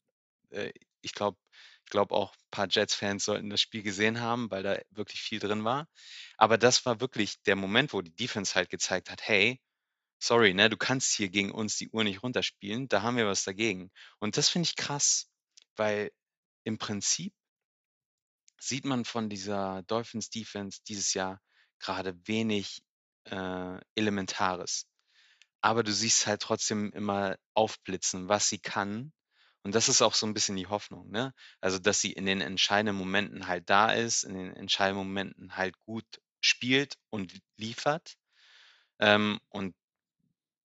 äh, ich glaube ich glaube auch ein paar Jets-Fans sollten das Spiel gesehen haben, weil da wirklich viel drin war. Aber das war wirklich der Moment, wo die Defense halt gezeigt hat: „Hey, sorry, ne, du kannst hier gegen uns die Uhr nicht runterspielen, da haben wir was dagegen.“ Und das finde ich krass, weil im Prinzip sieht man von dieser Dolphins-Defense dieses Jahr gerade wenig, äh, Elementares. Aber du siehst halt trotzdem immer aufblitzen, was sie kann. Und das ist auch so ein bisschen die Hoffnung, ne? Also, dass sie in den entscheidenden Momenten halt da ist, in den entscheidenden Momenten halt gut spielt und liefert. Ähm, und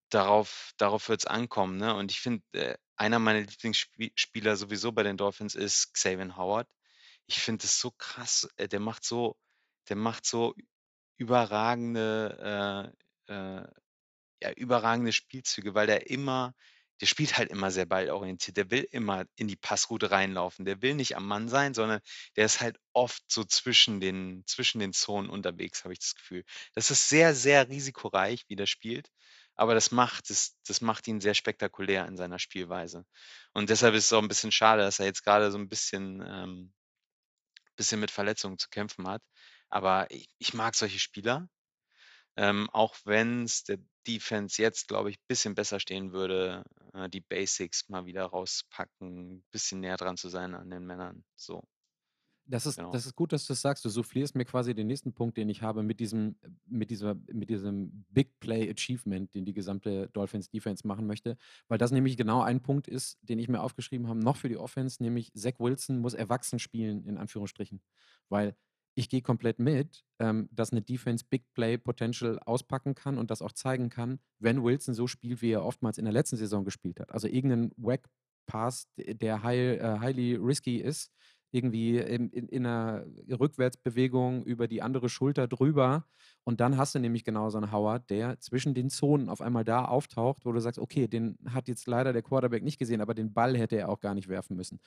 darauf darauf wird's ankommen, ne? Und ich finde, äh, einer meiner Lieblingsspieler sowieso bei den Dolphins ist Xavier Howard. Ich finde es so krass, äh, der macht so der macht so überragende, äh, äh ja, überragende Spielzüge, weil der immer der spielt halt immer sehr ballorientiert. Der will immer in die Passroute reinlaufen. Der will nicht am Mann sein, sondern der ist halt oft so zwischen den zwischen den Zonen unterwegs, habe ich das Gefühl. Das ist sehr, sehr risikoreich, wie der spielt, aber das macht es das macht ihn sehr spektakulär in seiner Spielweise. Und deshalb ist es auch ein bisschen schade, dass er jetzt gerade so ein bisschen ähm, bisschen mit Verletzungen zu kämpfen hat. Aber i ich mag solche Spieler. Ähm, auch wenn's der Defense jetzt, glaube ich, bisschen besser stehen würde, äh, die Basics mal wieder rauspacken, bisschen näher dran zu sein an den Männern, so, Das ist genau. das ist gut, dass du's sagst. Du soufflierst mir quasi den nächsten Punkt, den ich habe mit diesem mit dieser mit diesem Big Play Achievement, den die gesamte Dolphins Defense machen möchte, weil das nämlich genau ein Punkt ist, den ich mir aufgeschrieben habe, noch für die Offense, nämlich Zach Wilson muss erwachsen spielen in Anführungsstrichen, weil ich gehe komplett mit, ähm, dass eine Defense Big Play Potential auspacken kann und das auch zeigen kann, wenn Wilson so spielt, wie er oftmals in der letzten Saison gespielt hat. Also irgendein Wack Pass, der high äh, highly risky ist, irgendwie in, in, in einer Rückwärtsbewegung über die andere Schulter drüber. Und dann hast du nämlich genau so einen Howard, der zwischen den Zonen auf einmal da auftaucht, wo du sagst, okay, den hat jetzt leider der Quarterback nicht gesehen, aber den Ball hätte er auch gar nicht werfen müssen.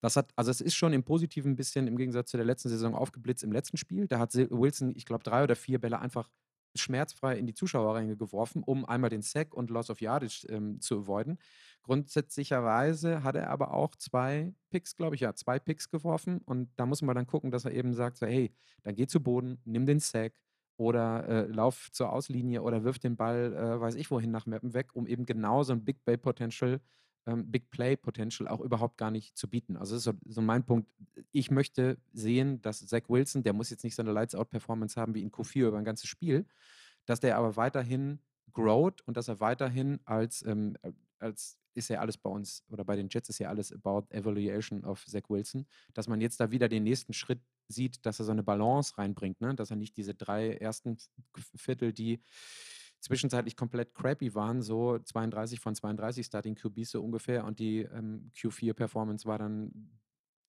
Das hat, also es ist schon im Positiven ein bisschen im Gegensatz zu der letzten Saison aufgeblitzt im letzten Spiel. Da hat Wilson, ich glaube, drei oder vier Bälle einfach schmerzfrei in die Zuschauerränge geworfen, um einmal den Sack und Loss of Yardage ähm, zu avoiden. Grundsätzlicherweise hat er aber auch zwei Picks, glaube ich, ja, zwei Picks geworfen. Und da muss man dann gucken, dass er eben sagt, so, hey, dann geh zu Boden, nimm den Sack oder äh, lauf zur Auslinie oder wirf den Ball, äh, weiß ich wohin, nach Mappen weg, um eben genau so ein Big Play Potential, ähm, Big Play Potential auch überhaupt gar nicht zu bieten. Also das ist so, so mein Punkt. Ich möchte sehen, dass Zach Wilson, der muss jetzt nicht so eine Lights-Out-Performance haben wie in Q4 über ein ganzes Spiel, dass der aber weiterhin growt und dass er weiterhin als, ähm, als ist ja alles bei uns oder bei den Jets ist ja alles about Evaluation of Zach Wilson, dass man jetzt da wieder den nächsten Schritt sieht, dass er so eine Balance reinbringt, ne? dass er nicht diese drei ersten Viertel, die zwischenzeitlich komplett crappy waren, so 32 von 32 Starting QBs so ungefähr und die ähm, Q4-Performance war dann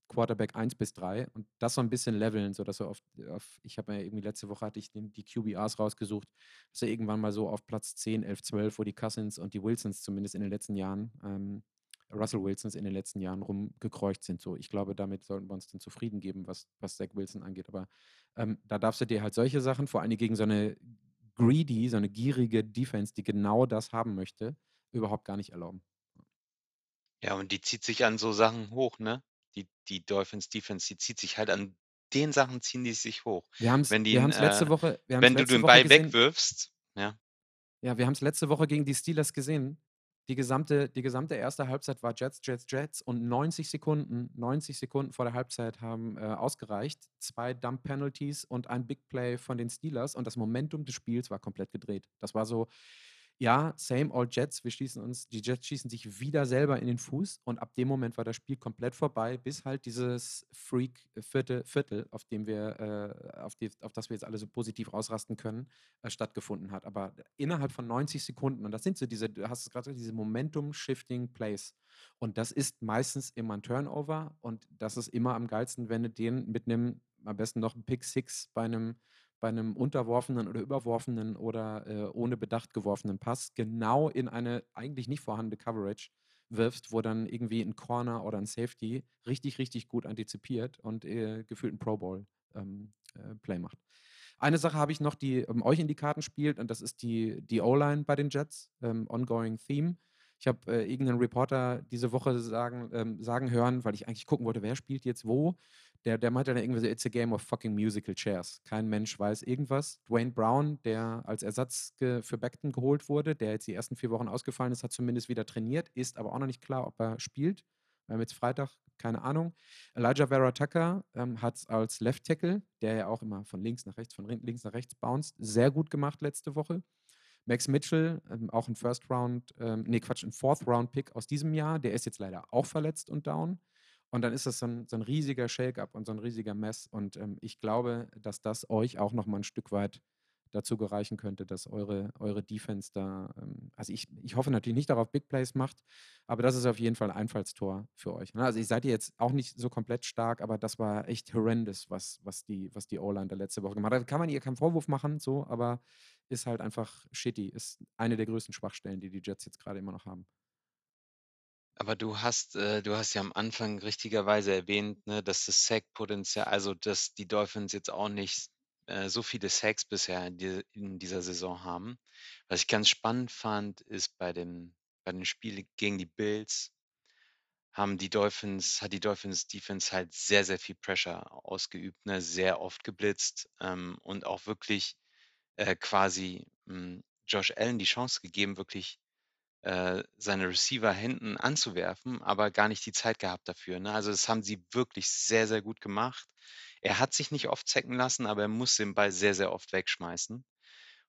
Quarterback 1 bis 3 und das so ein bisschen leveln, sodass er auf, auf ich habe ja irgendwie letzte Woche hatte ich den, die QBRs rausgesucht, dass er irgendwann mal so auf Platz 10, 11, 12, wo die Cousins und die Wilsons zumindest in den letzten Jahren, ähm, Russell Wilsons in den letzten Jahren rumgekreucht sind. So, ich glaube, damit sollten wir uns dann zufrieden geben, was, was Zach Wilson angeht. Aber ähm, da darfst du dir halt solche Sachen, vor allem gegen so eine greedy, so eine gierige Defense, die genau das haben möchte, überhaupt gar nicht erlauben. Ja, und die zieht sich an so Sachen hoch, ne? Die, die Dolphins Defense, die zieht sich halt an den Sachen ziehen die sich hoch. Wir haben es letzte äh, Woche, wenn du den Ball gesehen. wegwirfst, ja. Ja, wir haben es letzte Woche gegen die Steelers gesehen. Die gesamte, die gesamte erste Halbzeit war Jets, Jets, Jets und 90 Sekunden, 90 Sekunden vor der Halbzeit haben äh, ausgereicht. Zwei Dump Penalties und ein Big Play von den Steelers und das Momentum des Spiels war komplett gedreht. Das war so, ja, same old Jets, wir schießen uns, die Jets schießen sich wieder selber in den Fuß und ab dem Moment war das Spiel komplett vorbei, bis halt dieses Freak-Viertel, Viertel, auf dem wir, äh, auf, die, auf das wir jetzt alle so positiv rausrasten können, äh, stattgefunden hat. Aber innerhalb von 90 Sekunden, und das sind so diese, du hast es gerade gesagt, diese Momentum-Shifting Plays. Und das ist meistens immer ein Turnover und das ist immer am geilsten, wenn du den mit einem, am besten noch ein Pick Six bei einem bei einem unterworfenen oder überworfenen oder äh, ohne Bedacht geworfenen Pass genau in eine eigentlich nicht vorhandene Coverage wirfst, wo dann irgendwie ein Corner oder ein Safety richtig, richtig gut antizipiert und äh, gefühlt ein Pro Bowl ähm, äh, Play macht. Eine Sache habe ich noch, die ähm, euch in die Karten spielt, und das ist die, die O-Line bei den Jets, ähm, Ongoing Theme. Ich habe äh, irgendeinen Reporter diese Woche sagen, ähm, sagen hören, weil ich eigentlich gucken wollte, wer spielt jetzt wo. Der, der meinte dann irgendwie so, it's a game of fucking musical chairs. Kein Mensch weiß irgendwas. Dwayne Brown, der als Ersatz für Beckton geholt wurde, der jetzt die ersten vier Wochen ausgefallen ist, hat zumindest wieder trainiert, ist aber auch noch nicht klar, ob er spielt. Wir haben jetzt Freitag, keine Ahnung. Elijah Vera Tucker ähm, hat es als Left Tackle, der ja auch immer von links nach rechts, von links nach rechts bounced, sehr gut gemacht letzte Woche. Max Mitchell, ähm, auch ein First Round, ähm, nee, Quatsch, ein Fourth Round Pick aus diesem Jahr, der ist jetzt leider auch verletzt und down. Und dann ist das so ein, so ein riesiger Shake-up und so ein riesiger Mess. Und ähm, ich glaube, dass das euch auch noch mal ein Stück weit dazu gereichen könnte, dass eure, eure Defense da, ähm, also ich, ich hoffe natürlich nicht darauf Big Plays macht, aber das ist auf jeden Fall ein Einfallstor für euch. Ne? Also ich seid ihr jetzt auch nicht so komplett stark, aber das war echt horrendous, was, was die, was die O-Line der letzte Woche gemacht hat. Da kann man ihr keinen Vorwurf machen, so, aber ist halt einfach shitty, ist eine der größten Schwachstellen, die die Jets jetzt gerade immer noch haben. Aber du hast äh, du hast ja am Anfang richtigerweise erwähnt, ne, dass das Sack-Potenzial also, dass die Dolphins jetzt auch nicht, äh, so viele Sacks bisher in die in dieser Saison haben. Was ich ganz spannend fand, ist bei dem bei dem Spiel gegen die Bills haben die Dolphins hat die Dolphins Defense halt sehr, sehr viel Pressure ausgeübt, ne, sehr oft geblitzt, ähm, und auch wirklich, äh, quasi, hm, Josh Allen die Chance gegeben, wirklich äh, seine Receiver hinten anzuwerfen, aber gar nicht die Zeit gehabt dafür. Ne? Also das haben sie wirklich sehr, sehr gut gemacht. Er hat sich nicht oft zecken lassen, aber er muss den Ball sehr, sehr oft wegschmeißen.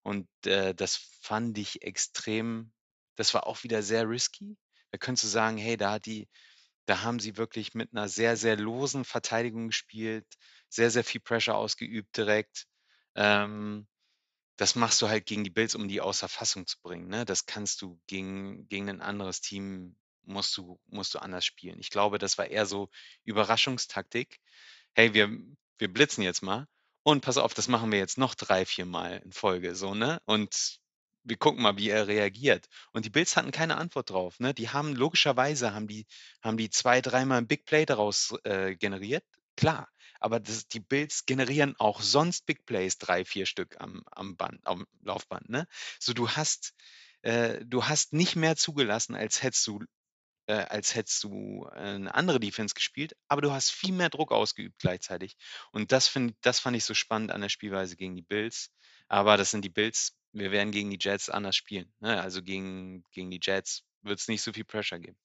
Und äh, das fand ich extrem, das war auch wieder sehr risky. Da könntest du sagen, hey, da hat die, da haben sie wirklich mit einer sehr, sehr losen Verteidigung gespielt, sehr, sehr viel Pressure ausgeübt direkt. Ähm, das machst du halt gegen die Bills, um die außer Fassung zu bringen, ne? Das kannst du gegen gegen 'nen anderes Team musst du musst du anders spielen. Ich glaube, das war eher so Überraschungstaktik. „Hey, wir wir blitzen jetzt mal und pass auf, das machen wir jetzt noch drei, vier Mal in Folge“, so, ne? Und wir gucken mal, wie er reagiert. Und die Bills hatten keine Antwort drauf, ne? Die haben logischerweise haben die haben die zwei, dreimal 'n Big Play daraus, äh, generiert, klar. Aber das die Bills generieren auch sonst Big Plays, 3, 4 Stück am am Band am Laufband, ne? So, du hast äh, du hast nicht mehr zugelassen, als hättest du äh, als hättest du, äh, 'ne andere Defense gespielt, aber du hast viel mehr Druck ausgeübt gleichzeitig. Und das find das fand ich so spannend an der Spielweise gegen die Bills. Aber das sind die Bills. Wir werden gegen die Jets anders spielen, ne? Also, gegen gegen die Jets wird's nicht so viel Pressure geben.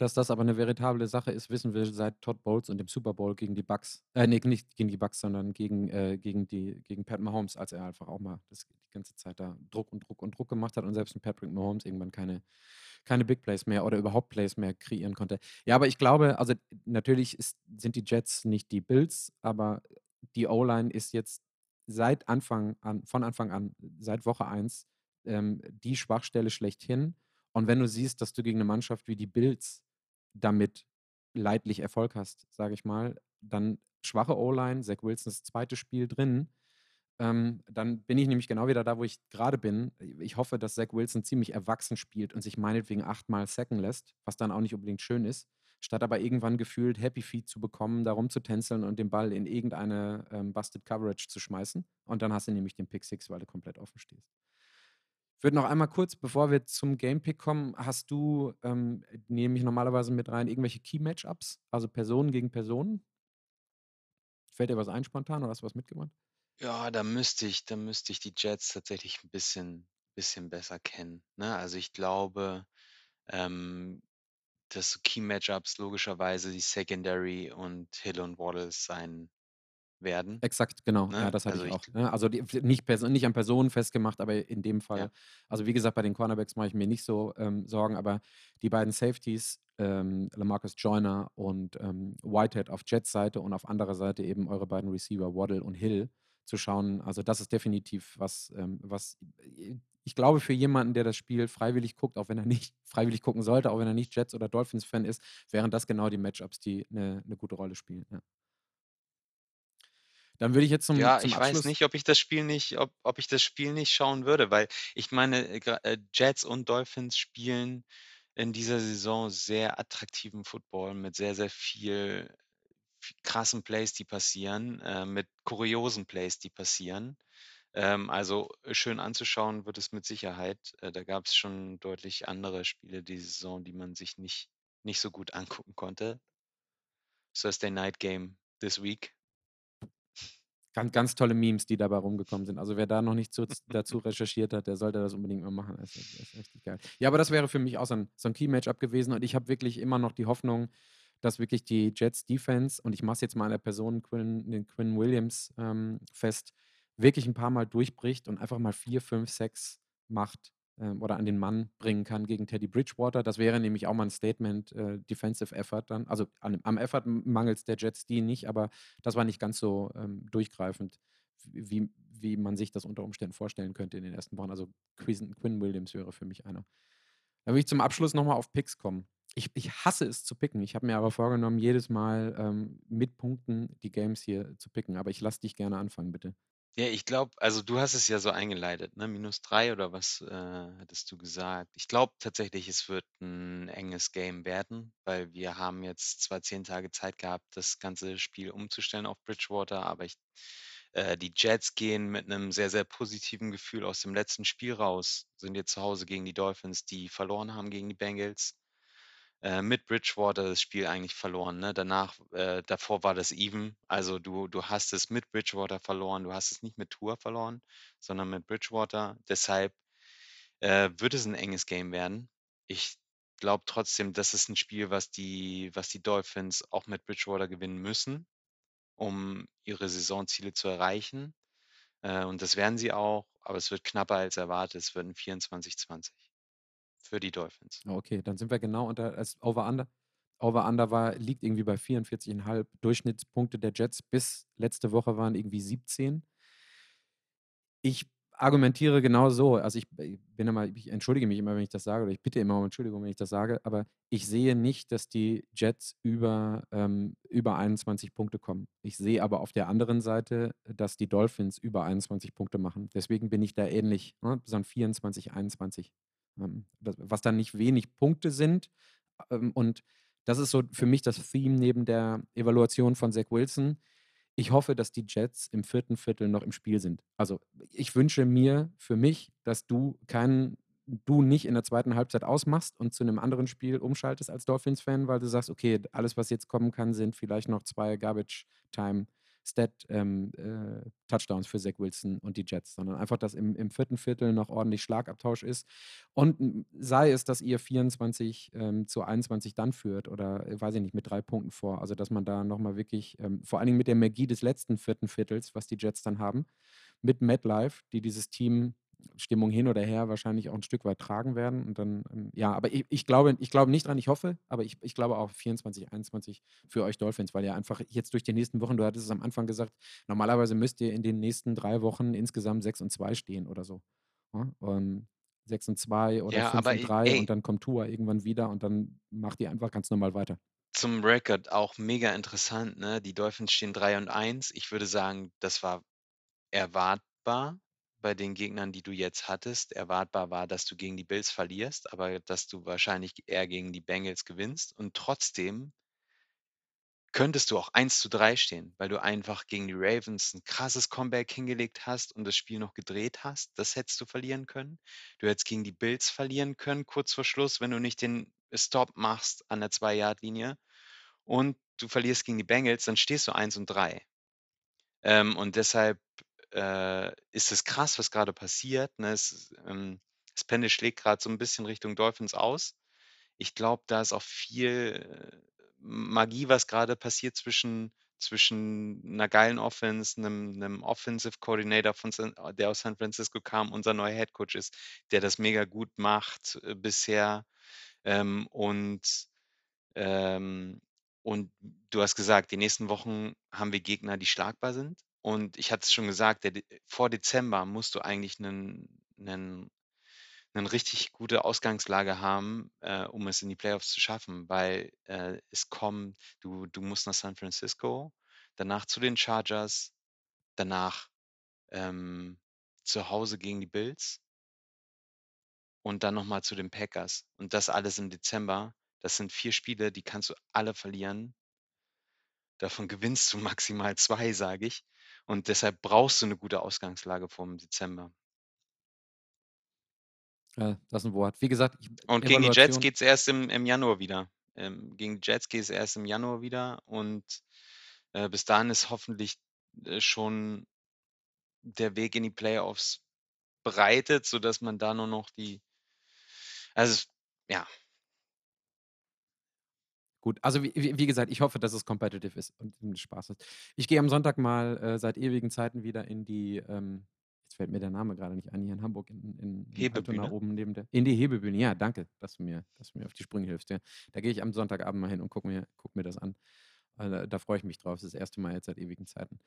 Dass das aber 'ne veritable Sache ist, wissen wir seit Todd Bowles und dem Super Bowl gegen die Bucks. Äh, ne, nicht gegen die Bucks, sondern gegen äh, gegen die gegen Pat Mahomes, als er einfach auch mal das die ganze Zeit da Druck und Druck und Druck gemacht hat und selbst 'n Patrick Mahomes irgendwann keine keine Big Plays mehr oder überhaupt Plays mehr kreieren konnte. Ja, aber ich glaube also, natürlich ist sind die Jets nicht die Bills, aber die O-Line ist jetzt seit Anfang an von Anfang an, seit Woche 1, ähm, die Schwachstelle schlechthin. Und wenn du siehst, dass du gegen 'ne Mannschaft wie die Bills damit leidlich Erfolg hast, sage ich mal, dann schwache O-Line, Zach Wilsons 2. Spiel drin, ähm, dann bin ich nämlich genau wieder da, wo ich grade bin. Ich hoffe, dass Zach Wilson ziemlich erwachsen spielt und sich meinetwegen achtmal sacken lässt, was dann auch nicht unbedingt schön ist, statt aber irgendwann gefühlt Happy Feet zu bekommen, da rumzutänzeln und den Ball in irgendeine, ähm, Busted Coverage zu schmeißen. Und dann hast du nämlich den Pick Six, weil du komplett offen stehst. Würde noch einmal kurz, bevor wir zum Game Pick kommen hast du, ähm, nehme ich normalerweise mit rein, irgendwelche Key Matchups, also Personen gegen Personen? Fällt dir was ein spontan oder hast du was mitgebracht? Ja, da müsste ich da müsste ich die Jets tatsächlich 'n bisschen bisschen besser kennen, ne? Also, ich glaube, ähm, dass so Key Matchups logischerweise die Secondary und Hill und Waddles sein werden, Exakt, genau. Ja, ne? das hatte Also, ich ich auch, gl ne? Also, die nicht nicht an Personen festgemacht, aber in dem Ja. Fall also, wie gesagt, bei den Cornerbacks mache ich mir nicht so, ähm, Sorgen, aber die beiden Safeties, ähm, LaMarcus Joyner und, ähm, Whitehead auf Jets-Seite und auf anderer Seite eben eure beiden Receiver Waddle und Hill zu schauen. Also, das ist definitiv was, ähm, was i ich glaube, für jemanden, der das Spiel freiwillig guckt, auch wenn er nicht freiwillig gucken sollte, auch wenn er nicht Jets oder Dolphins-Fan ist, wären das genau die Matchups, die 'ne 'ne gute Rolle spielen, ja. Dann würde ich jetzt zum Ja, zum ich weiß Abschluss nicht, ob ich das Spiel nicht ob ob ich das Spiel nicht schauen würde, weil ich meine, äh, äh, Jets und Dolphins spielen in dieser Saison sehr attraktiven Football mit sehr, sehr viel krassen Plays, die passieren, äh, mit kuriosen Plays, die passieren. Ähm, also, schön anzuschauen wird es mit Sicherheit. Äh, da gab's schon deutlich andere Spiele diese Saison, die man sich nicht nicht so gut angucken konnte. Thursday Night Game this week. Gan ganz tolle Memes, die dabei rumgekommen sind. Also, wer da noch nicht zu dazu recherchiert hat, der sollte das unbedingt mal machen. Das ist ist richtig geil. Ja, aber das wäre für mich auch so 'n so 'n Key Matchup gewesen und ich habe wirklich immer noch die Hoffnung, dass wirklich die Jets Defense und ich mache es jetzt mal an der Person Quinn den Quinn Williams, ähm, fest, wirklich 'n paarmal durchbricht und einfach mal 4, 5 Sacks macht, oder an den Mann bringen kann gegen Teddy Bridgewater. Das wäre nämlich auch mal 'n Statement, äh, Defensive Effort dann. Also, an am Effort m mangelt's der Jets D nicht, aber das war nicht ganz so, ähm, durchgreifend, wie wie man sich das unter Umständen vorstellen könnte in den ersten Wochen. Also, Quisen Quinn Williams wäre für mich einer. Dann will ich zum Abschluss noch mal auf Picks kommen. Ich ich hasse es zu picken. Ich habe mir aber vorgenommen, jedes Mal, ähm, mit Punkten die Games hier zu picken, aber ich lasse dich gerne anfangen, bitte. Ja, ich glaube also, du hast es ja so eingeleitet, ne? -3 oder was, äh, hattest du gesagt? Ich glaube tatsächlich, es wird 'n enges Game werden, weil wir haben jetzt zwar 10 Tage Zeit gehabt, das ganze Spiel umzustellen auf Bridgewater, aber ich äh, die Jets gehen mit 'nem sehr, sehr positiven Gefühl aus dem letzten Spiel raus, sind jetzt zu Hause gegen die Dolphins, die verloren haben gegen die Bengals. Äh, mit Bridgewater das Spiel eigentlich verloren, ne? Danach äh, davor war das even. Also, du du hast es mit Bridgewater verloren. Du hast es nicht mit Tua verloren, sondern mit Bridgewater. Deshalb, äh, wird es 'n enges Game werden. Ich glaube trotzdem, das ist 'n Spiel, was die was die Dolphins auch mit Bridgewater gewinnen müssen, um ihre Saisonziele zu erreichen. Äh, und das werden sie auch, aber es wird knapper als erwartet. Es wird 'n 24:20 für die Dolphins. Okay, dann sind wir genau unter es Over-Under Over-Under war liegt irgendwie bei 44,5. Durchschnittspunkte der Jets bis letzte Woche waren irgendwie 17. Ich argumentiere genau so. Also, ich bin immer ich entschuldige mich immer, wenn ich das sage oder ich bitte immer um Entschuldigung, wenn ich das sage, aber ich sehe nicht, dass die Jets über ähm, über 21 Punkte kommen. Ich sehe aber auf der anderen Seite, dass die Dolphins über 21 Punkte machen. Deswegen bin ich da ähnlich, ne, so 'n 24, 21. Ähm, was dann nicht wenig Punkte sind. Ähm, und das ist so für mich das Theme neben der Evaluation von Zach Wilson. Ich hoffe, dass die Jets im 4. Viertel noch im Spiel sind. Also, ich wünsche mir für mich, dass du keinen du nicht in der 2. Halbzeit ausmachst und zu 'nem anderen Spiel umschaltest als Dolphins-Fan, weil du sagst: „Okay, alles, was jetzt kommen kann, sind vielleicht noch 2 Garbage-Time Stat ähm, äh, Touchdowns für Zach Wilson und die Jets, sondern einfach, dass im, im vierten Viertel noch ordentlich Schlagabtausch ist. Und sei es, dass ihr 24 ähm, zu 21 dann führt oder äh, weiß ich nicht, mit drei Punkten vor. Also, dass man da nochmal wirklich, ähm, vor allen Dingen mit der Magie des letzten vierten Viertels, was die Jets dann haben, mit MetLife, die dieses Team Stimmung hin oder her wahrscheinlich auch ein Stück weit tragen werden. Und dann, ähm, ja, aber ich, ich, glaube, ich glaube nicht dran, ich hoffe, aber ich, ich glaube auch 24, 21 für euch Dolphins, weil ihr einfach jetzt durch die nächsten Wochen, du hattest es am Anfang gesagt, normalerweise müsst ihr in den nächsten drei Wochen insgesamt 6 und 2 stehen oder so. Ja? Um, 6 und 2 oder Ja, 5 aber und 3 ey, und dann kommt Tua irgendwann wieder und dann macht ihr einfach ganz normal weiter. zum Record auch mega interessant, ne? Die Dolphins stehen 3 und 1. Ich würde sagen, das war erwartbar bei den Gegnern, die du jetzt hattest. Erwartbar war, dass du gegen die Bills verlierst, aber dass du wahrscheinlich eher gegen die Bengals gewinnst. Und trotzdem könntest du auch 1 zu 3 stehen, weil du einfach gegen die Ravens ein krasses Comeback hingelegt hast und das Spiel noch gedreht hast. Das hättest du verlieren können. Du hättest gegen die Bills verlieren können, kurz vor Schluss, wenn du nicht den Stop machst an der 2-Yard-Linie. Und du verlierst gegen die Bengals, dann stehst du 1 und 3. Ähm, und deshalb äh, ist es krass, was gerade passiert. Ne? Es, ähm, das Pendel schlägt gerade so ein bisschen Richtung Dolphins aus. Ich glaube, da ist auch viel äh, Magie, was gerade passiert zwischen, zwischen einer geilen Offense, einem, einem Offensive Coordinator, von San, der aus San Francisco kam, unser neuer Head Coach ist, der das mega gut macht äh, bisher. Ähm, und, ähm, und du hast gesagt, die nächsten Wochen haben wir Gegner, die schlagbar sind. Und ich hatte es schon gesagt, der, De- vor Dezember musst du eigentlich einen, einen eine richtig gute Ausgangslage haben, äh, um es in die Playoffs zu schaffen, weil äh, es kommt, du, du musst nach San Francisco, danach zu den Chargers, danach ähm, zu Hause gegen die Bills und dann nochmal zu den Packers. Und das alles im Dezember. Das sind vier Spiele, die kannst du alle verlieren. Davon gewinnst du maximal zwei, sage ich. Und deshalb brauchst du eine gute Ausgangslage vom Dezember. Ja, das ist ein Wort. Wie gesagt, ich, Und gegen die Jets geht es erst im, im Januar wieder. Ähm, gegen die Jets geht es erst im Januar wieder. Und äh, bis dahin ist hoffentlich äh, schon der Weg in die Playoffs bereitet, sodass man da nur noch die. Also, ja, Gut, also wie, wie gesagt, ich hoffe, dass es competitive ist und Spaß ist. Ich gehe am Sonntag mal äh, seit ewigen Zeiten wieder in die, ähm, jetzt fällt mir der Name gerade nicht ein, hier in Hamburg, in, in, Altona Hebebühne. oben neben der, in die Hebebühne. Ja, danke, dass du mir, dass du mir auf die Sprünge hilfst. Ja. Da gehe ich am Sonntagabend mal hin und gucke mir, guck mir das an. Also, da freue ich mich drauf. Das ist das erste Mal jetzt seit ewigen Zeiten.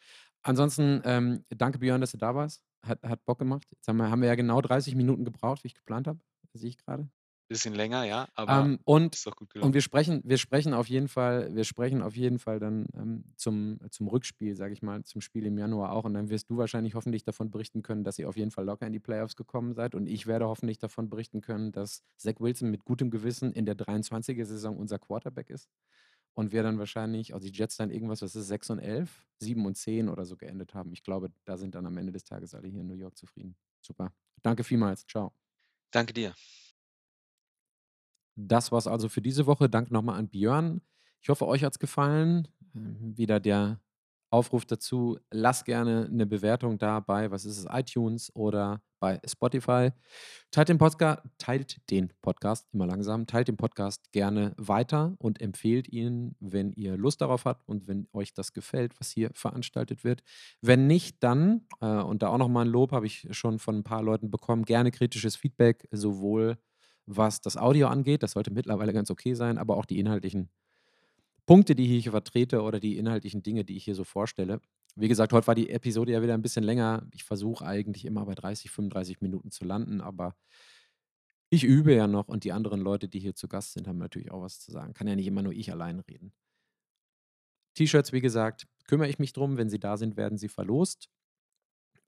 Ansonsten, ähm, danke Björn, dass du da warst. Hat, hat Bock gemacht. Jetzt haben wir, haben wir ja genau 30 Minuten gebraucht, wie ich geplant habe. Sehe ich gerade. Bisschen länger, ja, aber Ähm, und, ist doch gut und gelaufen. wir sprechen, wir sprechen auf jeden Fall, wir sprechen auf jeden Fall dann ähm, zum, zum Rückspiel, sage ich mal, zum Spiel im Januar auch. Und dann wirst du wahrscheinlich hoffentlich davon berichten können, dass ihr auf jeden Fall locker in die Playoffs gekommen seid. Und ich werde hoffentlich davon berichten können, dass Zach Wilson mit gutem Gewissen in der 23er-Saison unser Quarterback ist. Und wir dann wahrscheinlich, also die Jets dann irgendwas, was ist 6 und 11, 7 und 10 oder so geendet haben. Ich glaube, da sind dann am Ende des Tages alle hier in New York zufrieden. Super. Danke vielmals. Ciao. Danke dir. Das war's also für diese Woche. Danke nochmal an Björn. Ich hoffe, euch hat's gefallen. Ähm, Wieder der Aufruf dazu, lasst gerne eine Bewertung da bei, was ist es, iTunes oder bei Spotify. Teilt den, Podca teilt den Podcast, immer langsam, teilt den Podcast gerne weiter und empfehlt ihn, wenn ihr Lust darauf habt und wenn euch das gefällt, was hier veranstaltet wird. Wenn nicht, dann, äh, und da auch nochmal ein Lob habe ich schon von ein paar Leuten bekommen, gerne kritisches Feedback, sowohl was das Audio angeht, das sollte mittlerweile ganz okay sein, aber auch die inhaltlichen Punkte, die ich hier vertrete oder die inhaltlichen Dinge, die ich hier so vorstelle. Wie gesagt, heute war die Episode ja wieder ein bisschen länger. Ich versuche eigentlich immer bei 30, 35 Minuten zu landen, aber ich übe ja noch und die anderen Leute, die hier zu Gast sind, haben natürlich auch was zu sagen. Kann ja nicht immer nur ich allein reden. T-Shirts, wie gesagt, kümmere ich mich drum. Wenn sie da sind, werden sie verlost.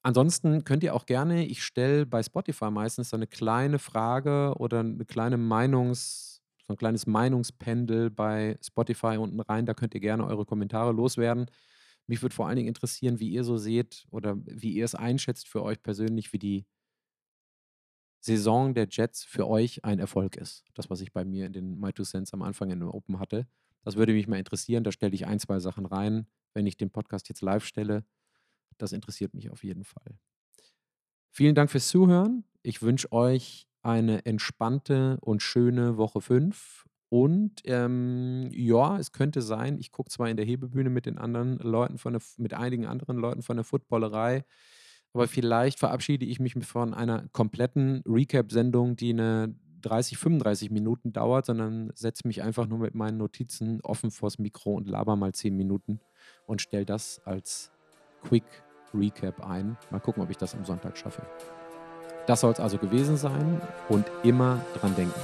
Ansonsten könnt ihr auch gerne, ich stelle bei Spotify meistens so eine kleine Frage oder eine kleine Meinungs, so ein kleines Meinungspendel bei Spotify unten rein. Da könnt ihr gerne eure Kommentare loswerden. Mich würde vor allen Dingen interessieren, wie ihr so seht oder wie ihr es einschätzt für euch persönlich, wie die Saison der Jets für euch ein Erfolg ist. Das, was ich bei mir in den My Two Cents am Anfang in den Open hatte. Das würde mich mal interessieren. Da stelle ich ein, zwei Sachen rein. wenn ich den Podcast jetzt live stelle. Das interessiert mich auf jeden Fall. Vielen Dank fürs Zuhören. Ich wünsche euch eine entspannte und schöne Woche 5. Und ähm, ja, es könnte sein, ich gucke zwar in der Hebebühne mit den anderen Leuten von der, mit einigen anderen Leuten von der Footballerei, aber vielleicht verabschiede ich mich von einer kompletten Recap-Sendung, die eine 30, 35 Minuten dauert, sondern setze mich einfach nur mit meinen Notizen offen vors Mikro und laber mal 10 Minuten und stelle das als Quick Recap ein. Mal gucken, ob ich das am Sonntag schaffe. Das soll es also gewesen sein und immer dran denken.